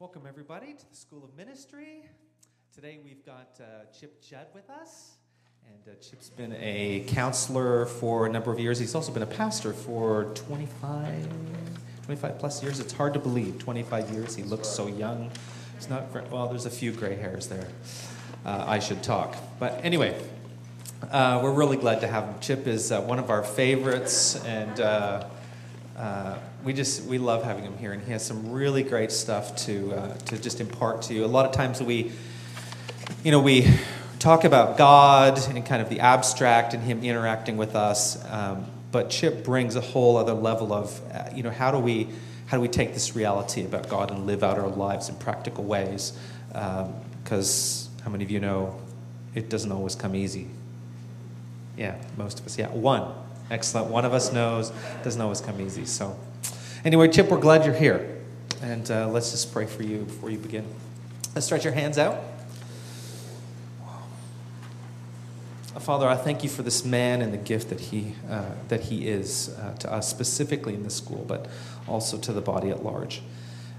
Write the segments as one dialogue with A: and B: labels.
A: Welcome, everybody, to the School of Ministry. Today we've got uh, Chip Judd with us. And uh, Chip's been a counselor for a number of years. He's also been a pastor for 25, 25 plus years. It's hard to believe, 25 years. He looks so young. It's not, well, there's a few gray hairs there. Uh, I should talk. But anyway, uh, we're really glad to have him. Chip is uh, one of our favorites, and uh, we just we love having him here, and he has some really great stuff to uh, to just impart to you. A lot of times we, you know, we talk about God and kind of the abstract and Him interacting with us, um, but Chip brings a whole other level of, uh, you know, how do we how do we take this reality about God and live out our lives in practical ways? Because um, how many of you know it doesn't always come easy? Yeah, most of us. Yeah, one. Excellent. One of us knows doesn't always come easy. So, anyway, Chip, we're glad you're here. And uh, let's just pray for you before you begin. Let's stretch your hands out. Father, I thank you for this man and the gift that he, uh, that he is uh, to us, specifically in this school, but also to the body at large.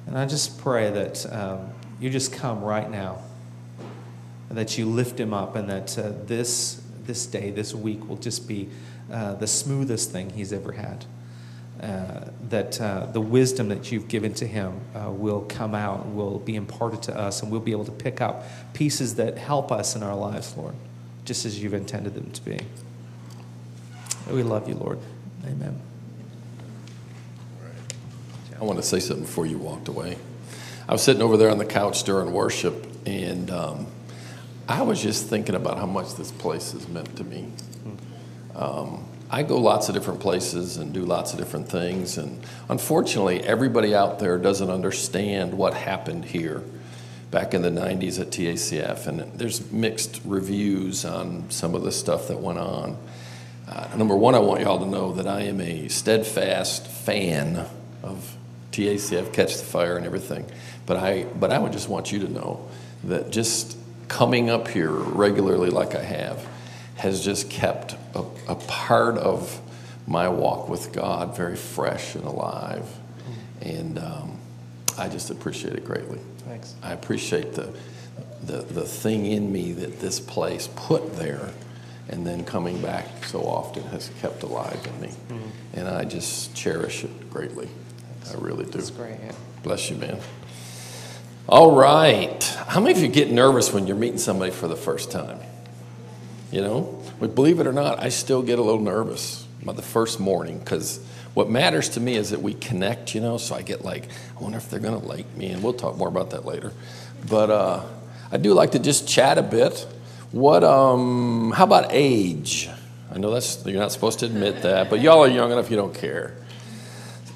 A: And I just pray that um, you just come right now, and that you lift him up, and that uh, this, this day, this week will just be uh, the smoothest thing he's ever had. Uh, that uh, the wisdom that you've given to him uh, will come out will be imparted to us, and we'll be able to pick up pieces that help us in our lives, Lord, just as you've intended them to be. We love you, Lord. Amen.
B: I want to say something before you walked away. I was sitting over there on the couch during worship, and um, I was just thinking about how much this place has meant to me. Um, I go lots of different places and do lots of different things, and unfortunately, everybody out there doesn't understand what happened here back in the 90s at TACF, and there's mixed reviews on some of the stuff that went on. Uh, number one, I want y'all to know that I am a steadfast fan of TACF, Catch the Fire, and everything. But I, but I would just want you to know that just coming up here regularly, like I have, has just kept a, a part of my walk with God very fresh and alive. And um, I just appreciate it greatly.
A: Thanks.
B: I appreciate the, the, the thing in me that this place put there and then coming back so often has kept alive in me. Mm-hmm. And I just cherish it greatly. I really do.
A: That's great. Yeah.
B: Bless you, man. All right. How many of you get nervous when you're meeting somebody for the first time? You know, but believe it or not, I still get a little nervous about the first morning because what matters to me is that we connect, you know. So I get like, I wonder if they're going to like me, and we'll talk more about that later. But uh, I do like to just chat a bit. What? Um, how about age? I know that's you're not supposed to admit that, but y'all are young enough you don't care.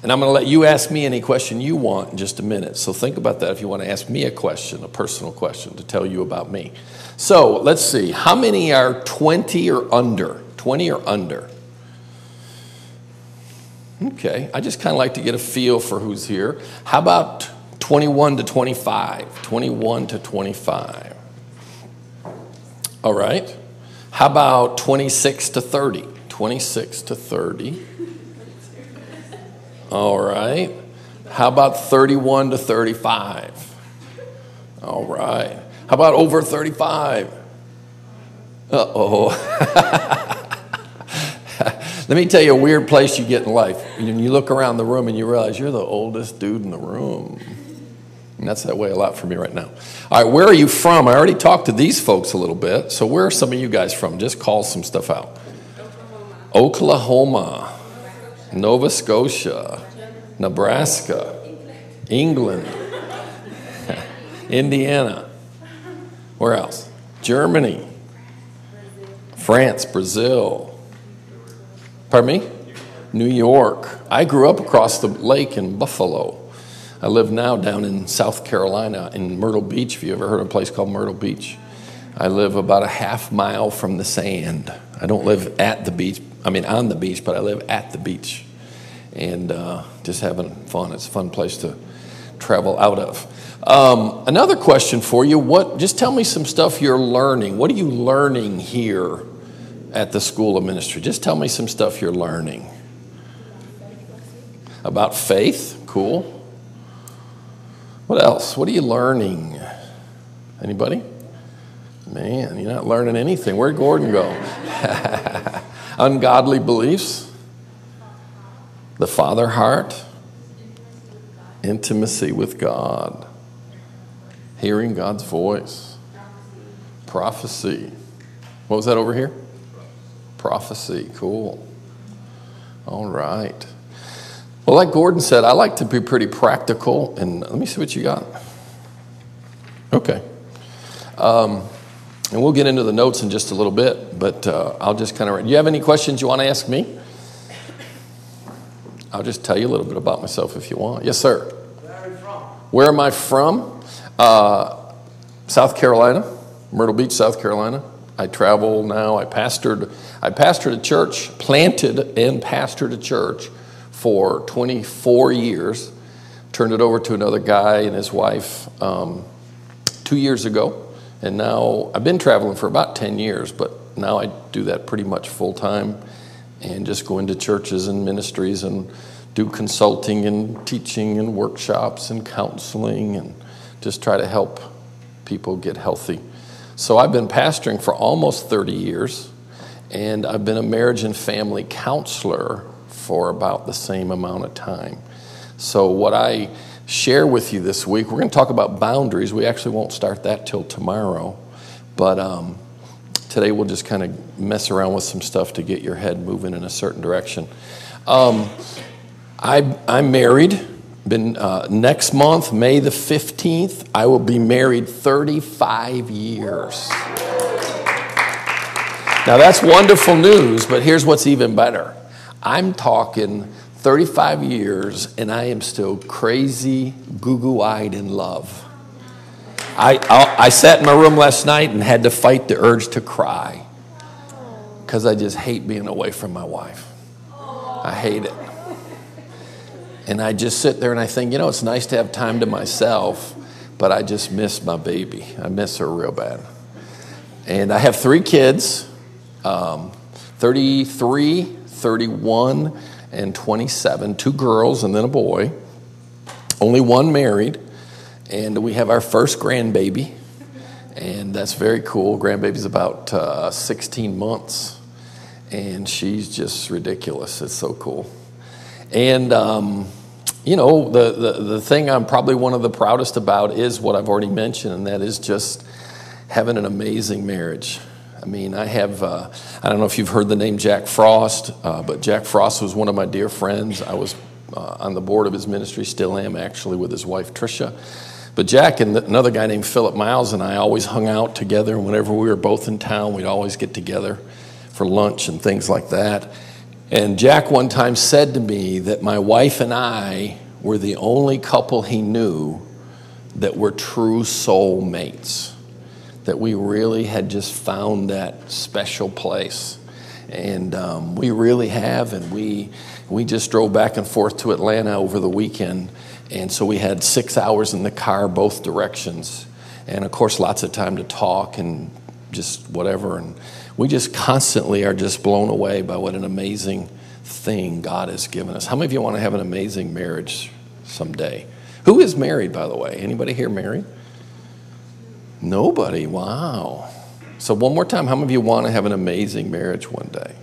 B: And I'm going to let you ask me any question you want in just a minute. So think about that if you want to ask me a question, a personal question to tell you about me. So let's see. How many are 20 or under? 20 or under? Okay. I just kind of like to get a feel for who's here. How about 21 to 25? 21 to 25. All right. How about 26 to 30? 26 to 30. All right. How about 31 to 35? All right. How about over 35? Uh oh. Let me tell you a weird place you get in life. When you look around the room and you realize you're the oldest dude in the room. And that's that way a lot for me right now. All right, where are you from? I already talked to these folks a little bit. So, where are some of you guys from? Just call some stuff out. Oklahoma. Oklahoma. Nova Scotia, Nebraska, England, Indiana. Where else? Germany, France, Brazil. Pardon me? New York. I grew up across the lake in Buffalo. I live now down in South Carolina in Myrtle Beach. If you ever heard of a place called Myrtle Beach, I live about a half mile from the sand. I don't live at the beach, I mean on the beach, but I live at the beach and uh, just having fun. It's a fun place to travel out of. Um, another question for you: What? Just tell me some stuff you're learning. What are you learning here at the School of Ministry? Just tell me some stuff you're learning about faith. Cool. What else? What are you learning? Anybody? Man, you're not learning anything. Where'd Gordon go? Ungodly beliefs, the father heart, intimacy with God, hearing God's voice, prophecy. What was that over here? Prophecy. Cool. All right. Well, like Gordon said, I like to be pretty practical. And let me see what you got. Okay. Um, and we'll get into the notes in just a little bit, but uh, I'll just kind of. Do you have any questions you want to ask me? I'll just tell you a little bit about myself if you want. Yes, sir.
C: Where are you from?
B: Where am I from? Uh, South Carolina, Myrtle Beach, South Carolina. I travel now. I pastored. I pastored a church, planted and pastored a church for 24 years. Turned it over to another guy and his wife um, two years ago. And now I've been traveling for about 10 years, but now I do that pretty much full time and just go into churches and ministries and do consulting and teaching and workshops and counseling and just try to help people get healthy. So I've been pastoring for almost 30 years, and I've been a marriage and family counselor for about the same amount of time. So, what I share with you this week. We're going to talk about boundaries. We actually won't start that till tomorrow, but um, today we'll just kind of mess around with some stuff to get your head moving in a certain direction. Um, I, I'm married. Been uh, next month, May the 15th, I will be married 35 years. Now that's wonderful news, but here's what's even better. I'm talking 35 years, and I am still crazy, goo goo eyed in love. I, I, I, sat in my room last night and had to fight the urge to cry because I just hate being away from my wife. I hate it. And I just sit there and I think, you know, it's nice to have time to myself, but I just miss my baby. I miss her real bad. And I have three kids um, 33, 31, and 27, two girls and then a boy, only one married, and we have our first grandbaby, and that's very cool. Grandbaby's about uh, 16 months, and she's just ridiculous. It's so cool. And, um, you know, the, the, the thing I'm probably one of the proudest about is what I've already mentioned, and that is just having an amazing marriage. I mean, I have, uh, I don't know if you've heard the name Jack Frost, uh, but Jack Frost was one of my dear friends. I was uh, on the board of his ministry, still am actually, with his wife Tricia. But Jack and another guy named Philip Miles and I always hung out together. Whenever we were both in town, we'd always get together for lunch and things like that. And Jack one time said to me that my wife and I were the only couple he knew that were true soul mates that we really had just found that special place. And um, we really have, and we, we just drove back and forth to Atlanta over the weekend. And so we had six hours in the car, both directions. And of course, lots of time to talk and just whatever. And we just constantly are just blown away by what an amazing thing God has given us. How many of you want to have an amazing marriage someday? Who is married, by the way? Anybody here married? Nobody. Wow. So, one more time, how many of you want to have an amazing marriage one day?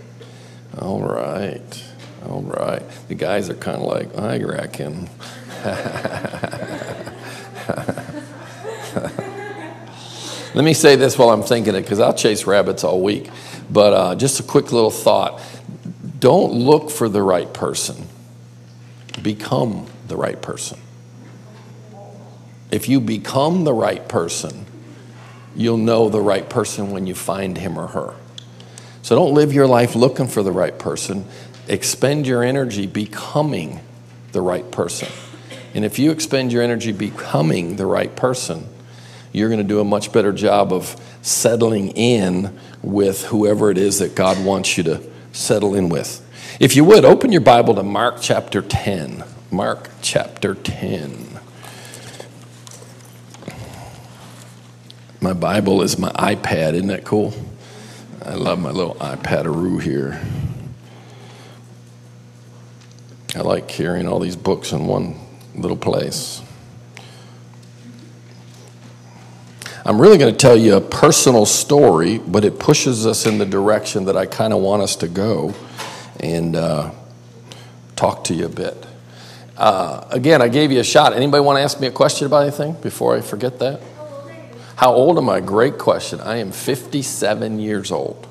B: All right. All right. The guys are kind of like, I reckon. Let me say this while I'm thinking it, because I'll chase rabbits all week. But uh, just a quick little thought don't look for the right person, become the right person. If you become the right person, you'll know the right person when you find him or her. So don't live your life looking for the right person. Expend your energy becoming the right person. And if you expend your energy becoming the right person, you're going to do a much better job of settling in with whoever it is that God wants you to settle in with. If you would, open your Bible to Mark chapter 10. Mark chapter 10. My Bible is my iPad. Isn't that cool? I love my little iPad-aroo here. I like carrying all these books in one little place. I'm really going to tell you a personal story, but it pushes us in the direction that I kind of want us to go and uh, talk to you a bit. Uh, again, I gave you a shot. Anybody want to ask me a question about anything before I forget that? How old am I? Great question. I am 57 years old.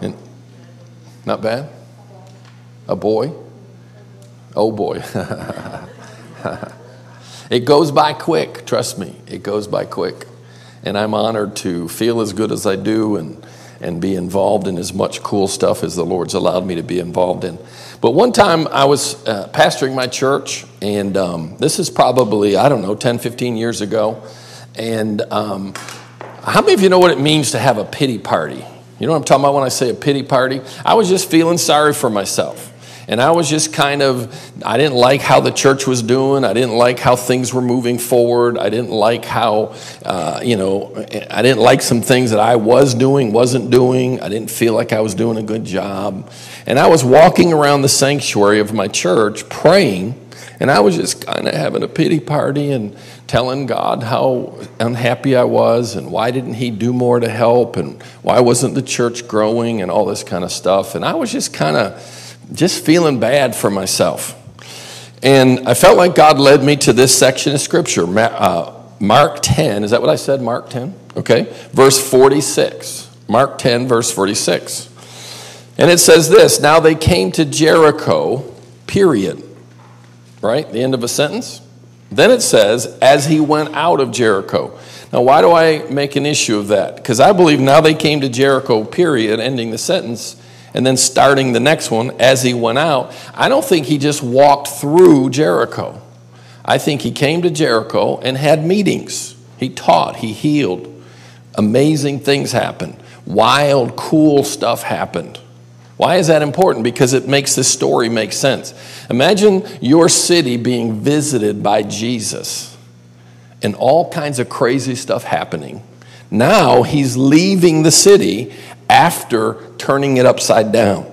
B: And not bad? A boy? Oh boy. it goes by quick, trust me. It goes by quick. And I'm honored to feel as good as I do and, and be involved in as much cool stuff as the Lord's allowed me to be involved in. But one time I was uh, pastoring my church, and um, this is probably, I don't know, 10, 15 years ago. And um, how many of you know what it means to have a pity party? You know what I'm talking about when I say a pity party? I was just feeling sorry for myself. And I was just kind of, I didn't like how the church was doing. I didn't like how things were moving forward. I didn't like how, uh, you know, I didn't like some things that I was doing, wasn't doing. I didn't feel like I was doing a good job. And I was walking around the sanctuary of my church praying, and I was just kind of having a pity party and telling God how unhappy I was and why didn't He do more to help and why wasn't the church growing and all this kind of stuff. And I was just kind of just feeling bad for myself. And I felt like God led me to this section of scripture, uh, Mark 10. Is that what I said? Mark 10? Okay. Verse 46. Mark 10, verse 46. And it says this Now they came to Jericho, period. Right? The end of a sentence. Then it says, as he went out of Jericho. Now, why do I make an issue of that? Because I believe now they came to Jericho, period, ending the sentence and then starting the next one as he went out. I don't think he just walked through Jericho. I think he came to Jericho and had meetings. He taught, he healed. Amazing things happened. Wild, cool stuff happened. Why is that important? Because it makes this story make sense. Imagine your city being visited by Jesus and all kinds of crazy stuff happening. Now he's leaving the city after turning it upside down.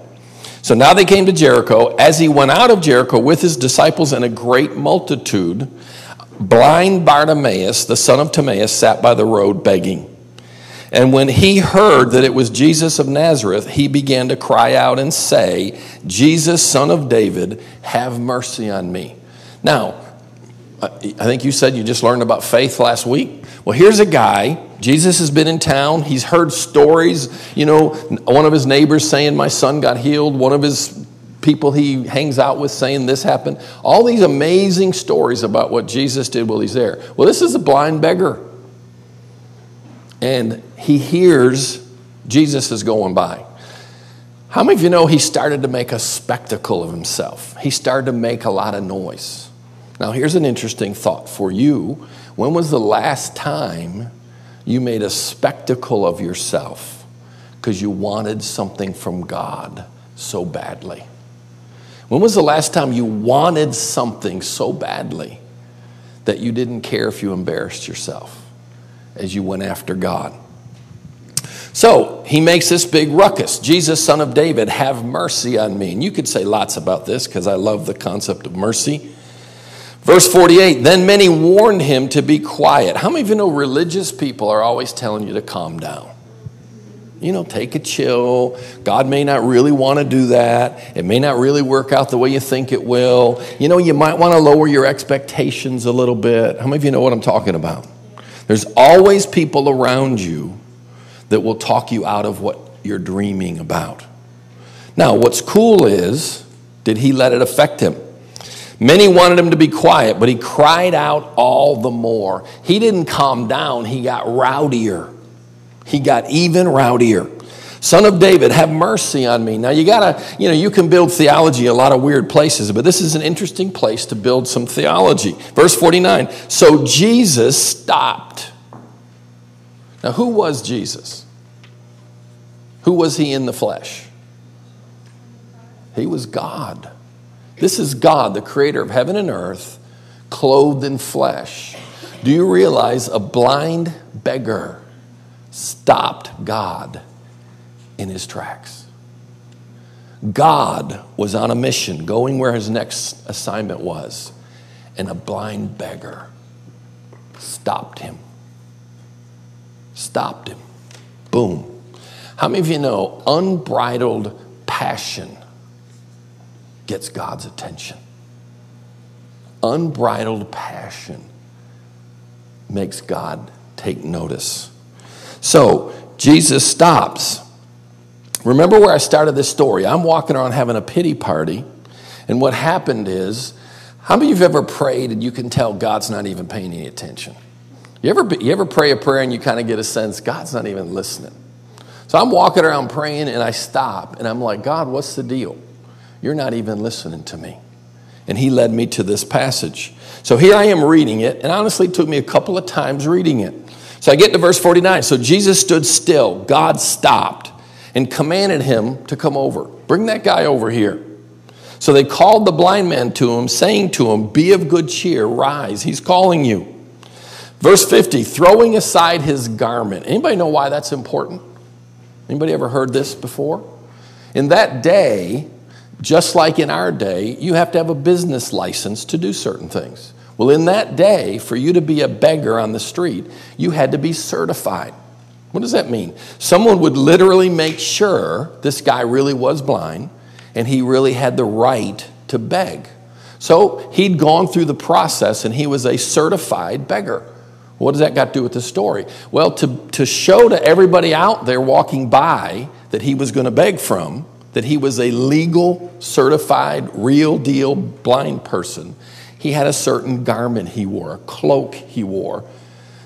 B: So now they came to Jericho. As he went out of Jericho with his disciples and a great multitude, blind Bartimaeus, the son of Timaeus, sat by the road begging. And when he heard that it was Jesus of Nazareth, he began to cry out and say, Jesus, son of David, have mercy on me. Now, I think you said you just learned about faith last week. Well, here's a guy. Jesus has been in town. He's heard stories. You know, one of his neighbors saying, My son got healed. One of his people he hangs out with saying this happened. All these amazing stories about what Jesus did while he's there. Well, this is a blind beggar. And he hears Jesus is going by. How many of you know he started to make a spectacle of himself? He started to make a lot of noise. Now, here's an interesting thought for you. When was the last time you made a spectacle of yourself because you wanted something from God so badly? When was the last time you wanted something so badly that you didn't care if you embarrassed yourself as you went after God? So he makes this big ruckus Jesus, son of David, have mercy on me. And you could say lots about this because I love the concept of mercy. Verse 48 Then many warned him to be quiet. How many of you know religious people are always telling you to calm down? You know, take a chill. God may not really want to do that. It may not really work out the way you think it will. You know, you might want to lower your expectations a little bit. How many of you know what I'm talking about? There's always people around you that will talk you out of what you're dreaming about. Now, what's cool is, did he let it affect him? Many wanted him to be quiet, but he cried out all the more. He didn't calm down, he got rowdier. He got even rowdier. Son of David, have mercy on me. Now you gotta, you know, you can build theology a lot of weird places, but this is an interesting place to build some theology. Verse 49 So Jesus stopped. Now, who was Jesus? Who was he in the flesh? He was God. This is God, the creator of heaven and earth, clothed in flesh. Do you realize a blind beggar stopped God in his tracks? God was on a mission, going where his next assignment was, and a blind beggar stopped him. stopped him. Boom. How many of you know unbridled passion gets God's attention? Unbridled passion makes God take notice. So Jesus stops. Remember where I started this story? I'm walking around having a pity party, and what happened is, how many of you have ever prayed and you can tell God's not even paying any attention? You ever, you ever pray a prayer and you kind of get a sense God's not even listening? So I'm walking around praying and I stop and I'm like, God, what's the deal? You're not even listening to me. And he led me to this passage. So here I am reading it, and honestly, it took me a couple of times reading it. So I get to verse 49. So Jesus stood still. God stopped and commanded him to come over. Bring that guy over here. So they called the blind man to him, saying to him, Be of good cheer, rise, he's calling you. Verse 50, throwing aside his garment. Anybody know why that's important? Anybody ever heard this before? In that day, just like in our day, you have to have a business license to do certain things. Well, in that day, for you to be a beggar on the street, you had to be certified. What does that mean? Someone would literally make sure this guy really was blind and he really had the right to beg. So he'd gone through the process and he was a certified beggar. What does that got to do with the story? Well, to, to show to everybody out there walking by that he was going to beg from, that he was a legal, certified, real deal blind person, he had a certain garment he wore, a cloak he wore,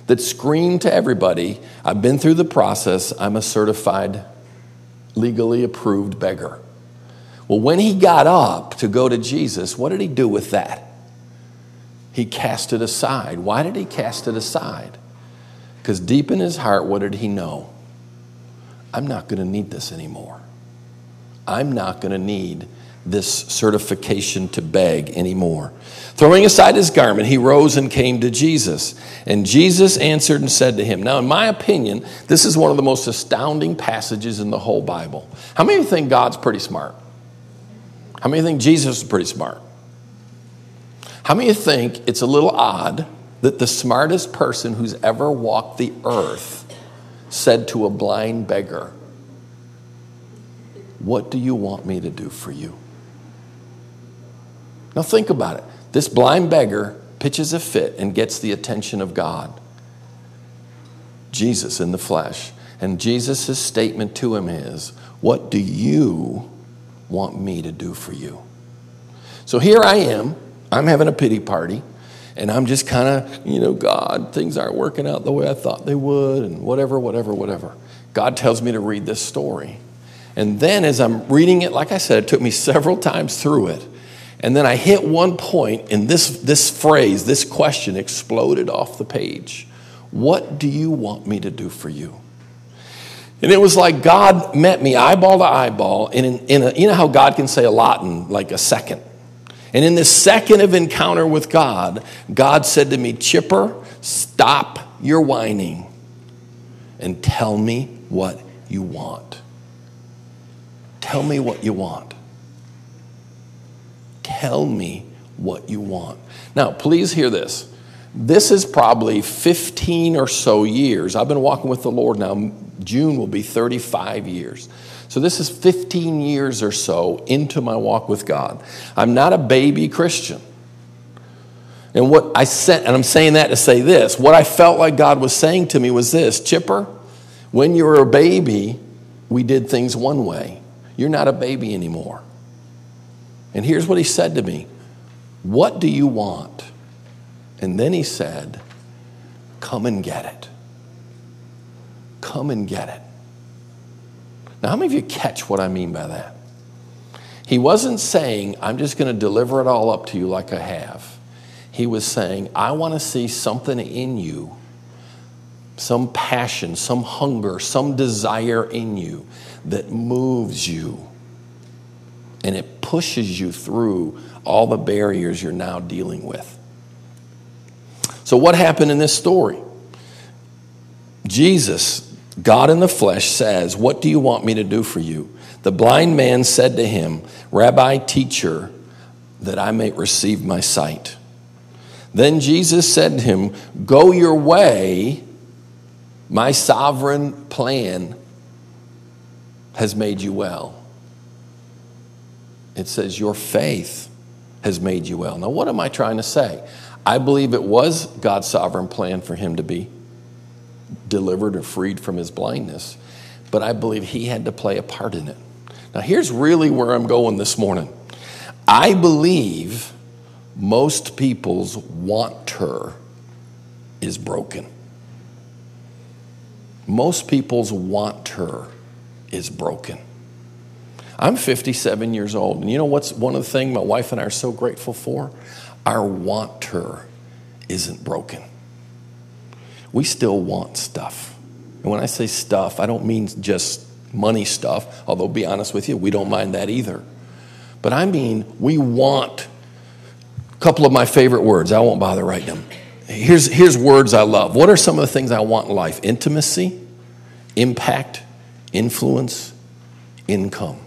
B: that screamed to everybody I've been through the process, I'm a certified, legally approved beggar. Well, when he got up to go to Jesus, what did he do with that? He cast it aside. Why did he cast it aside? Because deep in his heart, what did he know? I'm not going to need this anymore. I'm not going to need this certification to beg anymore. Throwing aside his garment, he rose and came to Jesus. And Jesus answered and said to him, Now, in my opinion, this is one of the most astounding passages in the whole Bible. How many of you think God's pretty smart? How many of you think Jesus is pretty smart? How many of you think it's a little odd that the smartest person who's ever walked the earth said to a blind beggar, What do you want me to do for you? Now think about it. This blind beggar pitches a fit and gets the attention of God. Jesus in the flesh. And Jesus' statement to him is, What do you want me to do for you? So here I am I'm having a pity party and I'm just kind of, you know, God, things aren't working out the way I thought they would, and whatever, whatever, whatever. God tells me to read this story. And then as I'm reading it, like I said, it took me several times through it. And then I hit one point, and this, this phrase, this question exploded off the page What do you want me to do for you? And it was like God met me eyeball to eyeball. And in, in a, you know how God can say a lot in like a second? And in this second of encounter with God, God said to me, Chipper, stop your whining and tell me what you want. Tell me what you want. Tell me what you want. Now, please hear this. This is probably 15 or so years. I've been walking with the Lord now. June will be 35 years. So this is 15 years or so into my walk with God. I'm not a baby Christian. And what I said, and I'm saying that to say this, what I felt like God was saying to me was this Chipper, when you were a baby, we did things one way. You're not a baby anymore. And here's what he said to me What do you want? And then he said, Come and get it. Come and get it. Now, how many of you catch what I mean by that? He wasn't saying, I'm just going to deliver it all up to you like I have. He was saying, I want to see something in you, some passion, some hunger, some desire in you that moves you and it pushes you through all the barriers you're now dealing with. So, what happened in this story? Jesus God in the flesh says, What do you want me to do for you? The blind man said to him, Rabbi, teacher, that I may receive my sight. Then Jesus said to him, Go your way, My sovereign plan has made you well. It says, Your faith has made you well. Now, what am I trying to say? I believe it was God's sovereign plan for him to be delivered or freed from his blindness, but I believe he had to play a part in it. Now, here's really where I'm going this morning. I believe most people's wanter is broken. Most people's wanter is broken. I'm 57 years old, and you know what's one of the things my wife and I are so grateful for? Our wanter isn't broken. We still want stuff. And when I say stuff, I don't mean just money stuff, although, be honest with you, we don't mind that either. But I mean, we want a couple of my favorite words. I won't bother writing them. Here's, here's words I love. What are some of the things I want in life? Intimacy, impact, influence, income.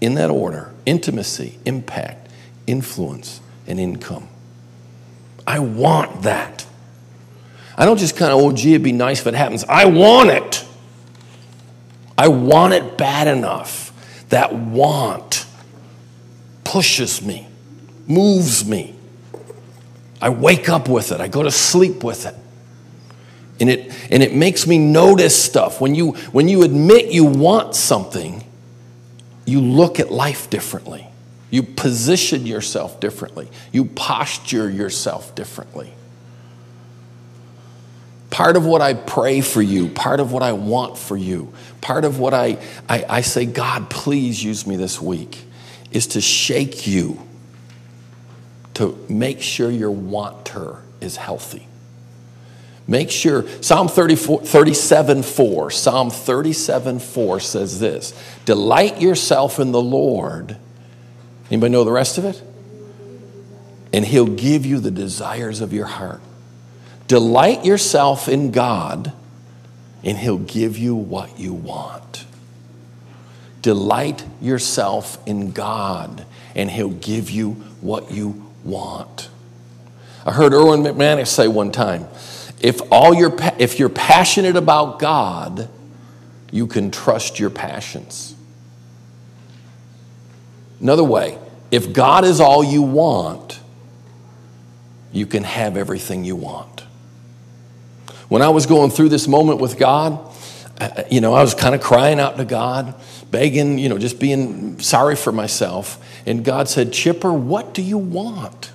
B: In that order intimacy, impact, influence, and income. I want that. I don't just kind of, oh, gee, it'd be nice if it happens. I want it. I want it bad enough. That want pushes me, moves me. I wake up with it, I go to sleep with it. And it, and it makes me notice stuff. When you, when you admit you want something, you look at life differently. You position yourself differently. You posture yourself differently. Part of what I pray for you, part of what I want for you, part of what I, I, I say, God, please use me this week, is to shake you to make sure your wanter is healthy. Make sure, Psalm 34, 37 4, Psalm 37 4 says this Delight yourself in the Lord. Anybody know the rest of it? And he'll give you the desires of your heart. Delight yourself in God, and he'll give you what you want. Delight yourself in God, and he'll give you what you want. I heard Erwin McManus say one time, if all you're, if you're passionate about God, you can trust your passions. Another way, if God is all you want, you can have everything you want. When I was going through this moment with God, uh, you know, I was kind of crying out to God, begging, you know, just being sorry for myself. And God said, Chipper, what do you want?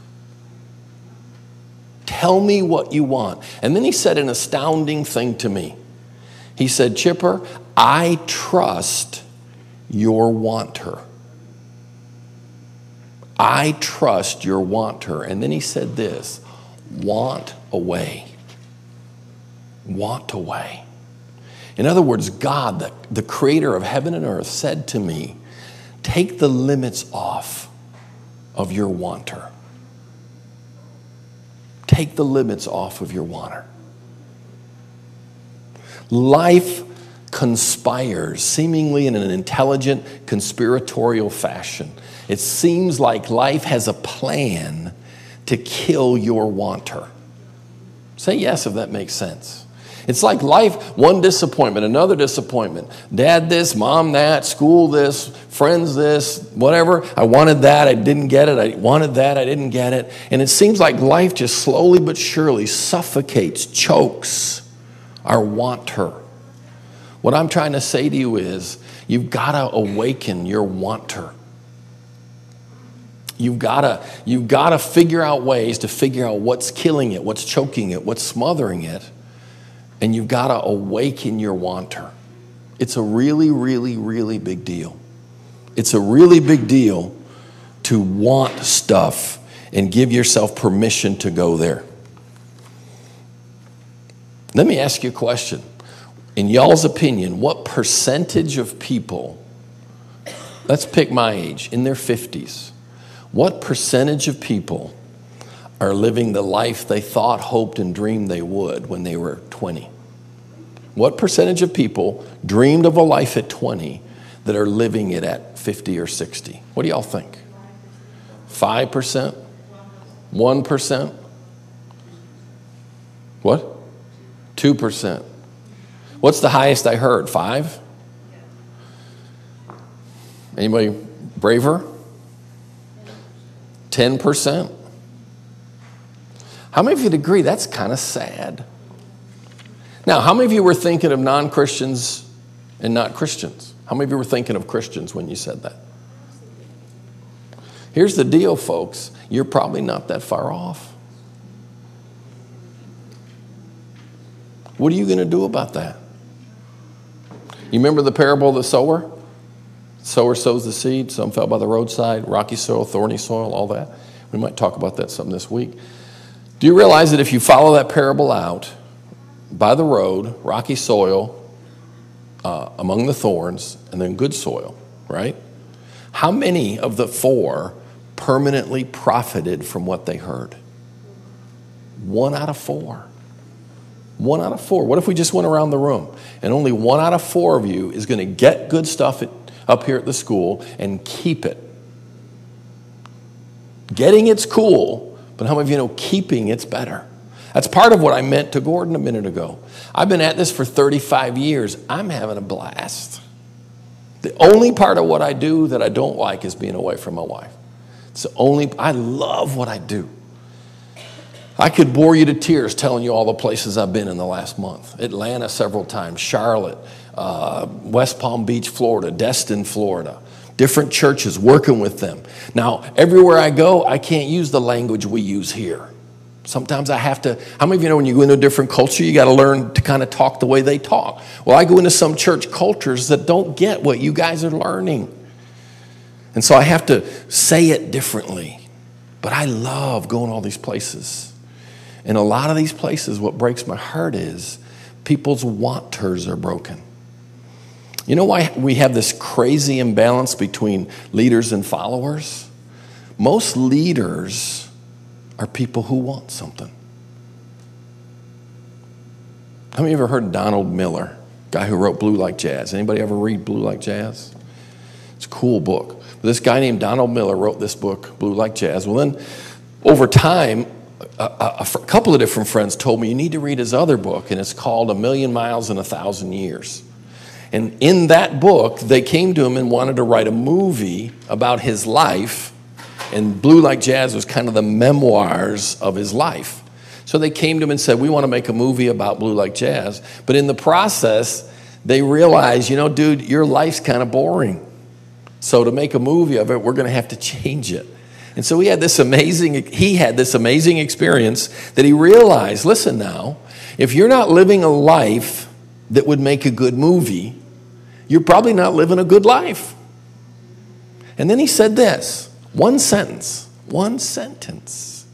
B: Tell me what you want. And then he said an astounding thing to me. He said, Chipper, I trust your wanter. I trust your wanter. And then he said this want away. Want away. In other words, God, the, the creator of heaven and earth, said to me, Take the limits off of your wanter. Take the limits off of your water. Life conspires, seemingly in an intelligent, conspiratorial fashion. It seems like life has a plan to kill your wanter. Say yes if that makes sense. It's like life, one disappointment, another disappointment. Dad this, mom that, school this, friends this, whatever. I wanted that, I didn't get it. I wanted that, I didn't get it. And it seems like life just slowly but surely suffocates, chokes our wanter. What I'm trying to say to you is you've got to awaken your wanter. You've got to you've got to figure out ways to figure out what's killing it, what's choking it, what's smothering it and you've got to awaken your wanter. It's a really, really, really big deal. It's a really big deal to want stuff and give yourself permission to go there. Let me ask you a question. In y'all's opinion, what percentage of people, let's pick my age, in their 50s, what percentage of people are living the life they thought, hoped, and dreamed they would when they were 20? What percentage of people dreamed of a life at 20 that are living it at 50 or 60? What do y'all think? 5%? 1%? What? 2%. What's the highest I heard? 5? Anybody braver? 10%? How many of you agree that's kind of sad? Now, how many of you were thinking of non Christians and not Christians? How many of you were thinking of Christians when you said that? Here's the deal, folks you're probably not that far off. What are you going to do about that? You remember the parable of the sower? Sower sows the seed, some fell by the roadside, rocky soil, thorny soil, all that. We might talk about that some this week. Do you realize that if you follow that parable out by the road, rocky soil, uh, among the thorns, and then good soil, right? How many of the four permanently profited from what they heard? One out of four. One out of four. What if we just went around the room and only one out of four of you is going to get good stuff at, up here at the school and keep it? Getting it's cool, but how many of you know keeping it's better? That's part of what I meant to Gordon a minute ago. I've been at this for 35 years. I'm having a blast. The only part of what I do that I don't like is being away from my wife. It's the only, I love what I do. I could bore you to tears telling you all the places I've been in the last month Atlanta several times, Charlotte, uh, West Palm Beach, Florida, Destin, Florida. Different churches, working with them. Now, everywhere I go, I can't use the language we use here. Sometimes I have to. How many of you know when you go into a different culture, you got to learn to kind of talk the way they talk? Well, I go into some church cultures that don't get what you guys are learning. And so I have to say it differently. But I love going all these places. And a lot of these places, what breaks my heart is people's wanters are broken. You know why we have this crazy imbalance between leaders and followers? Most leaders are people who want something. How many of you ever heard Donald Miller, guy who wrote Blue Like Jazz? Anybody ever read Blue Like Jazz? It's a cool book. This guy named Donald Miller wrote this book, Blue Like Jazz. Well, then over time, a, a, a, couple of different friends told me you need to read his other book, and it's called A Million Miles in a Thousand Years. And in that book, they came to him and wanted to write a movie about his life and Blue Like Jazz was kind of the memoirs of his life. So they came to him and said, We want to make a movie about Blue Like Jazz. But in the process, they realized, you know, dude, your life's kind of boring. So to make a movie of it, we're going to have to change it. And so he had this amazing he had this amazing experience that he realized, listen now, if you're not living a life that would make a good movie, you're probably not living a good life. And then he said this, one sentence, one sentence.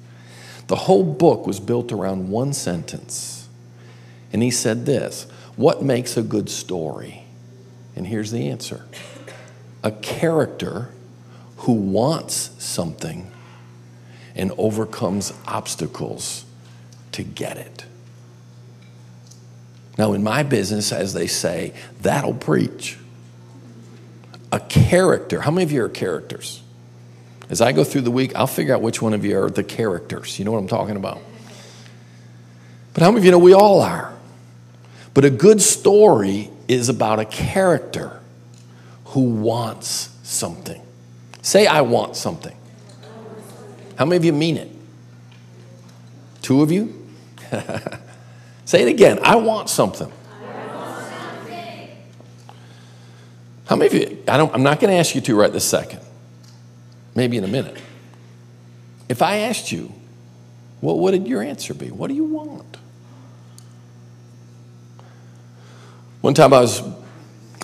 B: The whole book was built around one sentence. And he said this What makes a good story? And here's the answer a character who wants something and overcomes obstacles to get it. Now, in my business, as they say, that'll preach. A character. How many of you are characters? As I go through the week, I'll figure out which one of you are the characters. You know what I'm talking about? But how many of you know we all are? But a good story is about a character who wants something. Say, I want something. How many of you mean it? Two of you? Say it again. I want something. How many of you? I don't, I'm not going to ask you to right this second maybe in a minute. If I asked you, what would your answer be? What do you want? One time I was,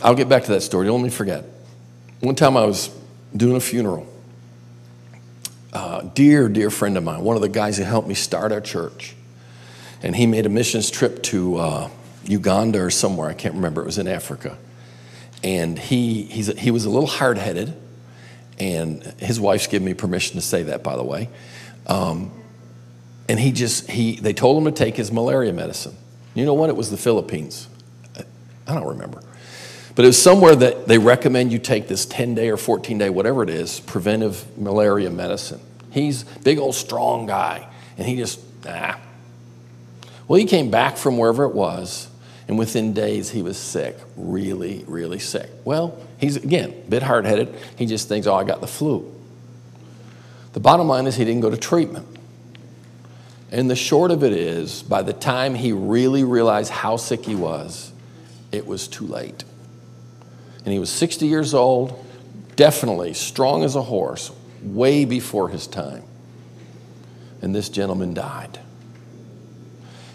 B: I'll get back to that story, don't let me forget. One time I was doing a funeral. Uh, dear, dear friend of mine, one of the guys who helped me start our church. And he made a missions trip to uh, Uganda or somewhere, I can't remember, it was in Africa. And he, he's, he was a little hard headed and his wife's given me permission to say that, by the way. Um, and he just he they told him to take his malaria medicine. You know what? It was the Philippines. I don't remember. But it was somewhere that they recommend you take this 10 day or 14 day, whatever it is, preventive malaria medicine. He's big old strong guy, and he just, ah. Well, he came back from wherever it was, and within days he was sick, really, really sick. Well, he's again a bit hard headed. He just thinks, oh, I got the flu. The bottom line is he didn't go to treatment. And the short of it is, by the time he really realized how sick he was, it was too late. And he was 60 years old, definitely strong as a horse, way before his time. And this gentleman died.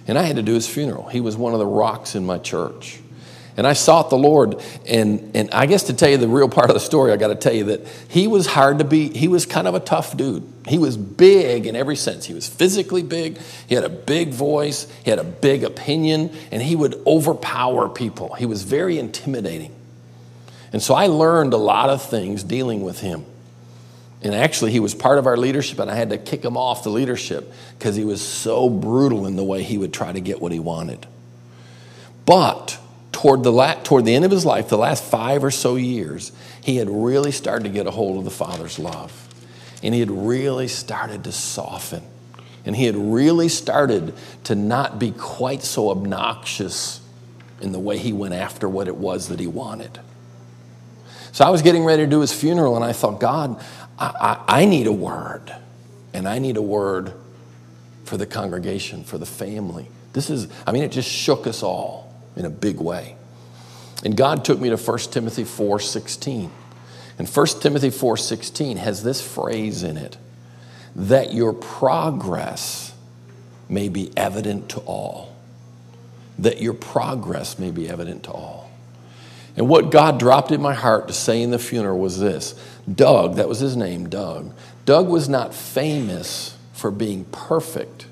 B: And I had to do his funeral. He was one of the rocks in my church. And I sought the Lord. And, and I guess to tell you the real part of the story, I got to tell you that he was hard to be. He was kind of a tough dude. He was big in every sense. He was physically big. He had a big voice. He had a big opinion. And he would overpower people. He was very intimidating. And so I learned a lot of things dealing with him. And actually, he was part of our leadership, and I had to kick him off the leadership because he was so brutal in the way he would try to get what he wanted. But toward the, la- toward the end of his life, the last five or so years, he had really started to get a hold of the Father's love. And he had really started to soften. And he had really started to not be quite so obnoxious in the way he went after what it was that he wanted. So I was getting ready to do his funeral, and I thought, God, I, I, I need a word. And I need a word for the congregation, for the family. This is, I mean, it just shook us all in a big way. And God took me to 1 Timothy 4:16. And 1 Timothy 4:16 has this phrase in it that your progress may be evident to all. That your progress may be evident to all. And what God dropped in my heart to say in the funeral was this Doug, that was his name, Doug. Doug was not famous for being perfect,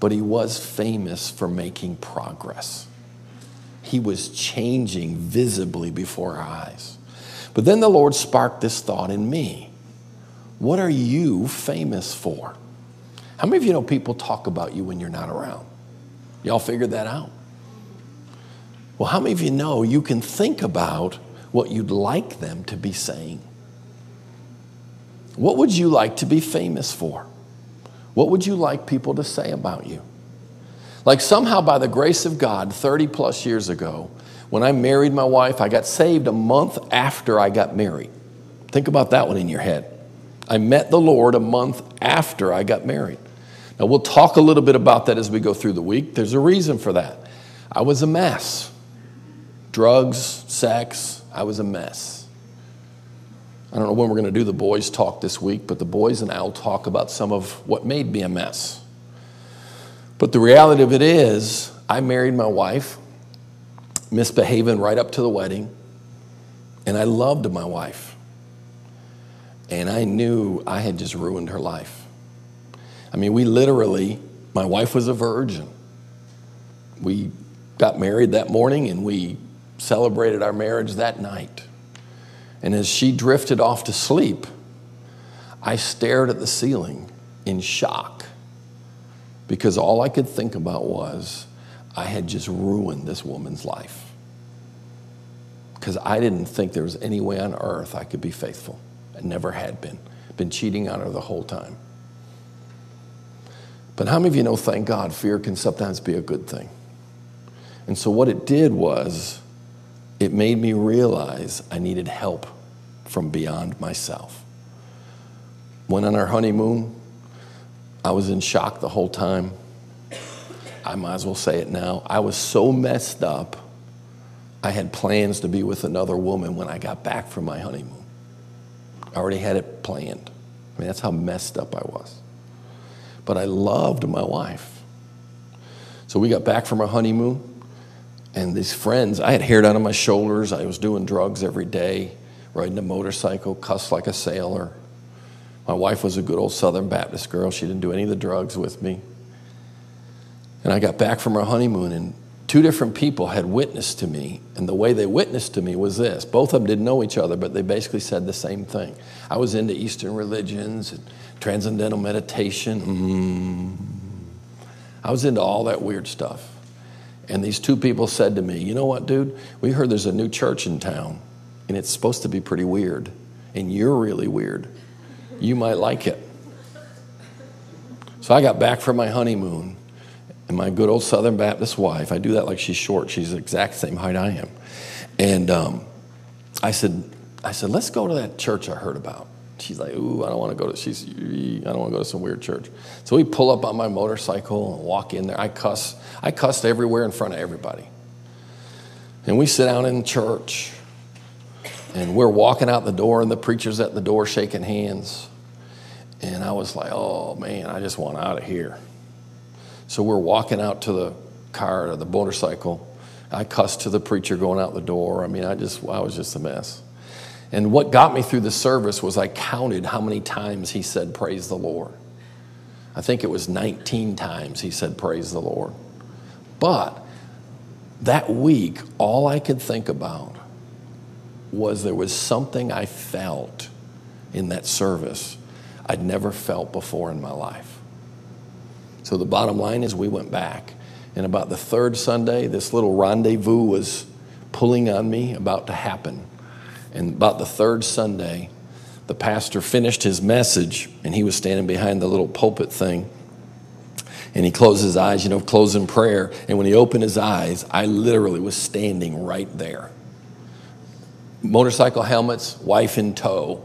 B: but he was famous for making progress he was changing visibly before our eyes. But then the Lord sparked this thought in me What are you famous for? How many of you know people talk about you when you're not around? Y'all figured that out? Well, how many of you know you can think about what you'd like them to be saying? What would you like to be famous for? What would you like people to say about you? Like somehow, by the grace of God, 30 plus years ago, when I married my wife, I got saved a month after I got married. Think about that one in your head. I met the Lord a month after I got married. Now, we'll talk a little bit about that as we go through the week. There's a reason for that. I was a mess drugs, sex, I was a mess. I don't know when we're going to do the boys' talk this week, but the boys and I'll talk about some of what made me a mess. But the reality of it is, I married my wife, misbehaving right up to the wedding, and I loved my wife. And I knew I had just ruined her life. I mean, we literally, my wife was a virgin. We got married that morning and we celebrated our marriage that night. And as she drifted off to sleep, I stared at the ceiling in shock because all I could think about was I had just ruined this woman's life. Because I didn't think there was any way on earth I could be faithful. I never had been. Been cheating on her the whole time. But how many of you know, thank God, fear can sometimes be a good thing? And so what it did was it made me realize I needed help from beyond myself. Went on our honeymoon, I was in shock the whole time. I might as well say it now. I was so messed up, I had plans to be with another woman when I got back from my honeymoon. I already had it planned. I mean, that's how messed up I was. But I loved my wife. So we got back from our honeymoon, and these friends, I had hair down on my shoulders. I was doing drugs every day, riding a motorcycle, cussed like a sailor. My wife was a good old Southern Baptist girl. She didn't do any of the drugs with me. And I got back from our honeymoon, and two different people had witnessed to me. And the way they witnessed to me was this both of them didn't know each other, but they basically said the same thing. I was into Eastern religions and transcendental meditation. Mm. I was into all that weird stuff. And these two people said to me, You know what, dude? We heard there's a new church in town, and it's supposed to be pretty weird. And you're really weird you might like it. So I got back from my honeymoon, and my good old Southern Baptist wife, I do that like she's short. She's the exact same height I am. And um, I said, I said, let's go to that church I heard about. She's like, ooh, I don't want to go to. She's, I don't want to go to some weird church. So we pull up on my motorcycle and walk in there. I cuss. I cussed everywhere in front of everybody. And we sit down in church, and we're walking out the door, and the preacher's at the door shaking hands. And I was like, oh man, I just want out of here. So we're walking out to the car or the motorcycle. I cussed to the preacher going out the door. I mean, I just, I was just a mess. And what got me through the service was I counted how many times he said, Praise the Lord. I think it was 19 times he said, Praise the Lord. But that week, all I could think about was there was something I felt in that service I'd never felt before in my life. So the bottom line is, we went back. And about the third Sunday, this little rendezvous was pulling on me, about to happen. And about the third Sunday, the pastor finished his message and he was standing behind the little pulpit thing. And he closed his eyes, you know, closing prayer. And when he opened his eyes, I literally was standing right there. Motorcycle helmets, wife in tow.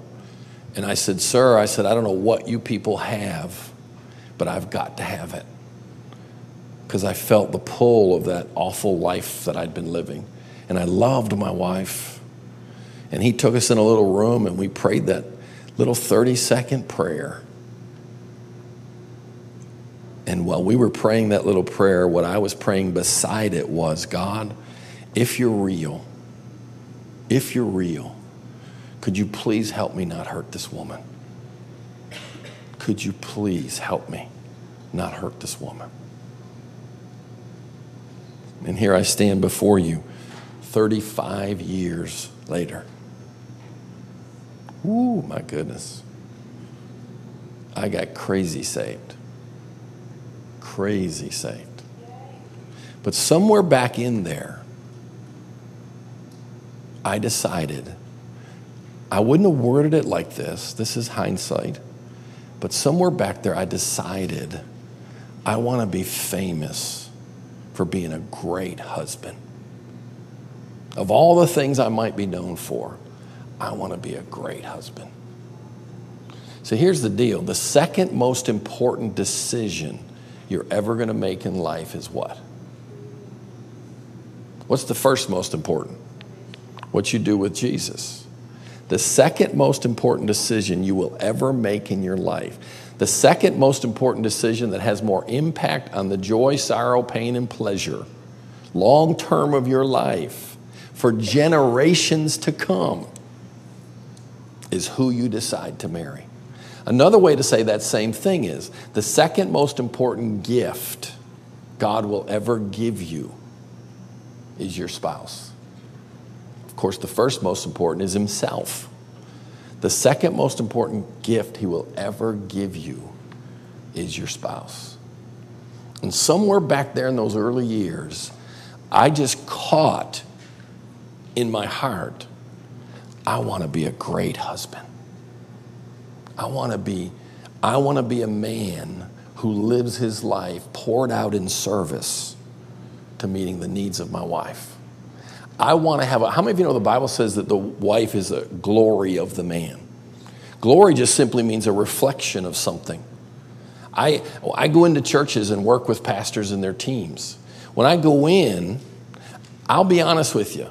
B: And I said, Sir, I said, I don't know what you people have, but I've got to have it. Because I felt the pull of that awful life that I'd been living. And I loved my wife. And he took us in a little room and we prayed that little 30 second prayer. And while we were praying that little prayer, what I was praying beside it was God, if you're real, if you're real, could you please help me not hurt this woman? Could you please help me not hurt this woman? And here I stand before you 35 years later. Ooh, my goodness. I got crazy saved. Crazy saved. But somewhere back in there, I decided, I wouldn't have worded it like this. This is hindsight. But somewhere back there, I decided I want to be famous for being a great husband. Of all the things I might be known for, I want to be a great husband. So here's the deal the second most important decision you're ever going to make in life is what? What's the first most important? What you do with Jesus. The second most important decision you will ever make in your life, the second most important decision that has more impact on the joy, sorrow, pain, and pleasure, long term of your life, for generations to come, is who you decide to marry. Another way to say that same thing is the second most important gift God will ever give you is your spouse. Of course, the first most important is Himself. The second most important gift He will ever give you is your spouse. And somewhere back there in those early years, I just caught in my heart I want to be a great husband. I want to be I want to be a man who lives his life poured out in service to meeting the needs of my wife. I want to have a, how many of you know the Bible says that the wife is a glory of the man? Glory just simply means a reflection of something. I, I go into churches and work with pastors and their teams. When I go in, I'll be honest with you,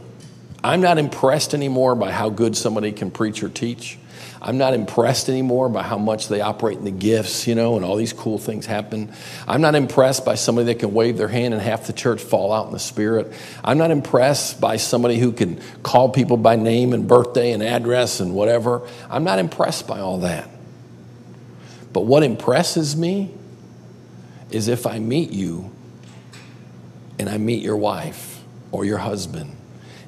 B: I'm not impressed anymore by how good somebody can preach or teach. I'm not impressed anymore by how much they operate in the gifts, you know, and all these cool things happen. I'm not impressed by somebody that can wave their hand and half the church fall out in the spirit. I'm not impressed by somebody who can call people by name and birthday and address and whatever. I'm not impressed by all that. But what impresses me is if I meet you and I meet your wife or your husband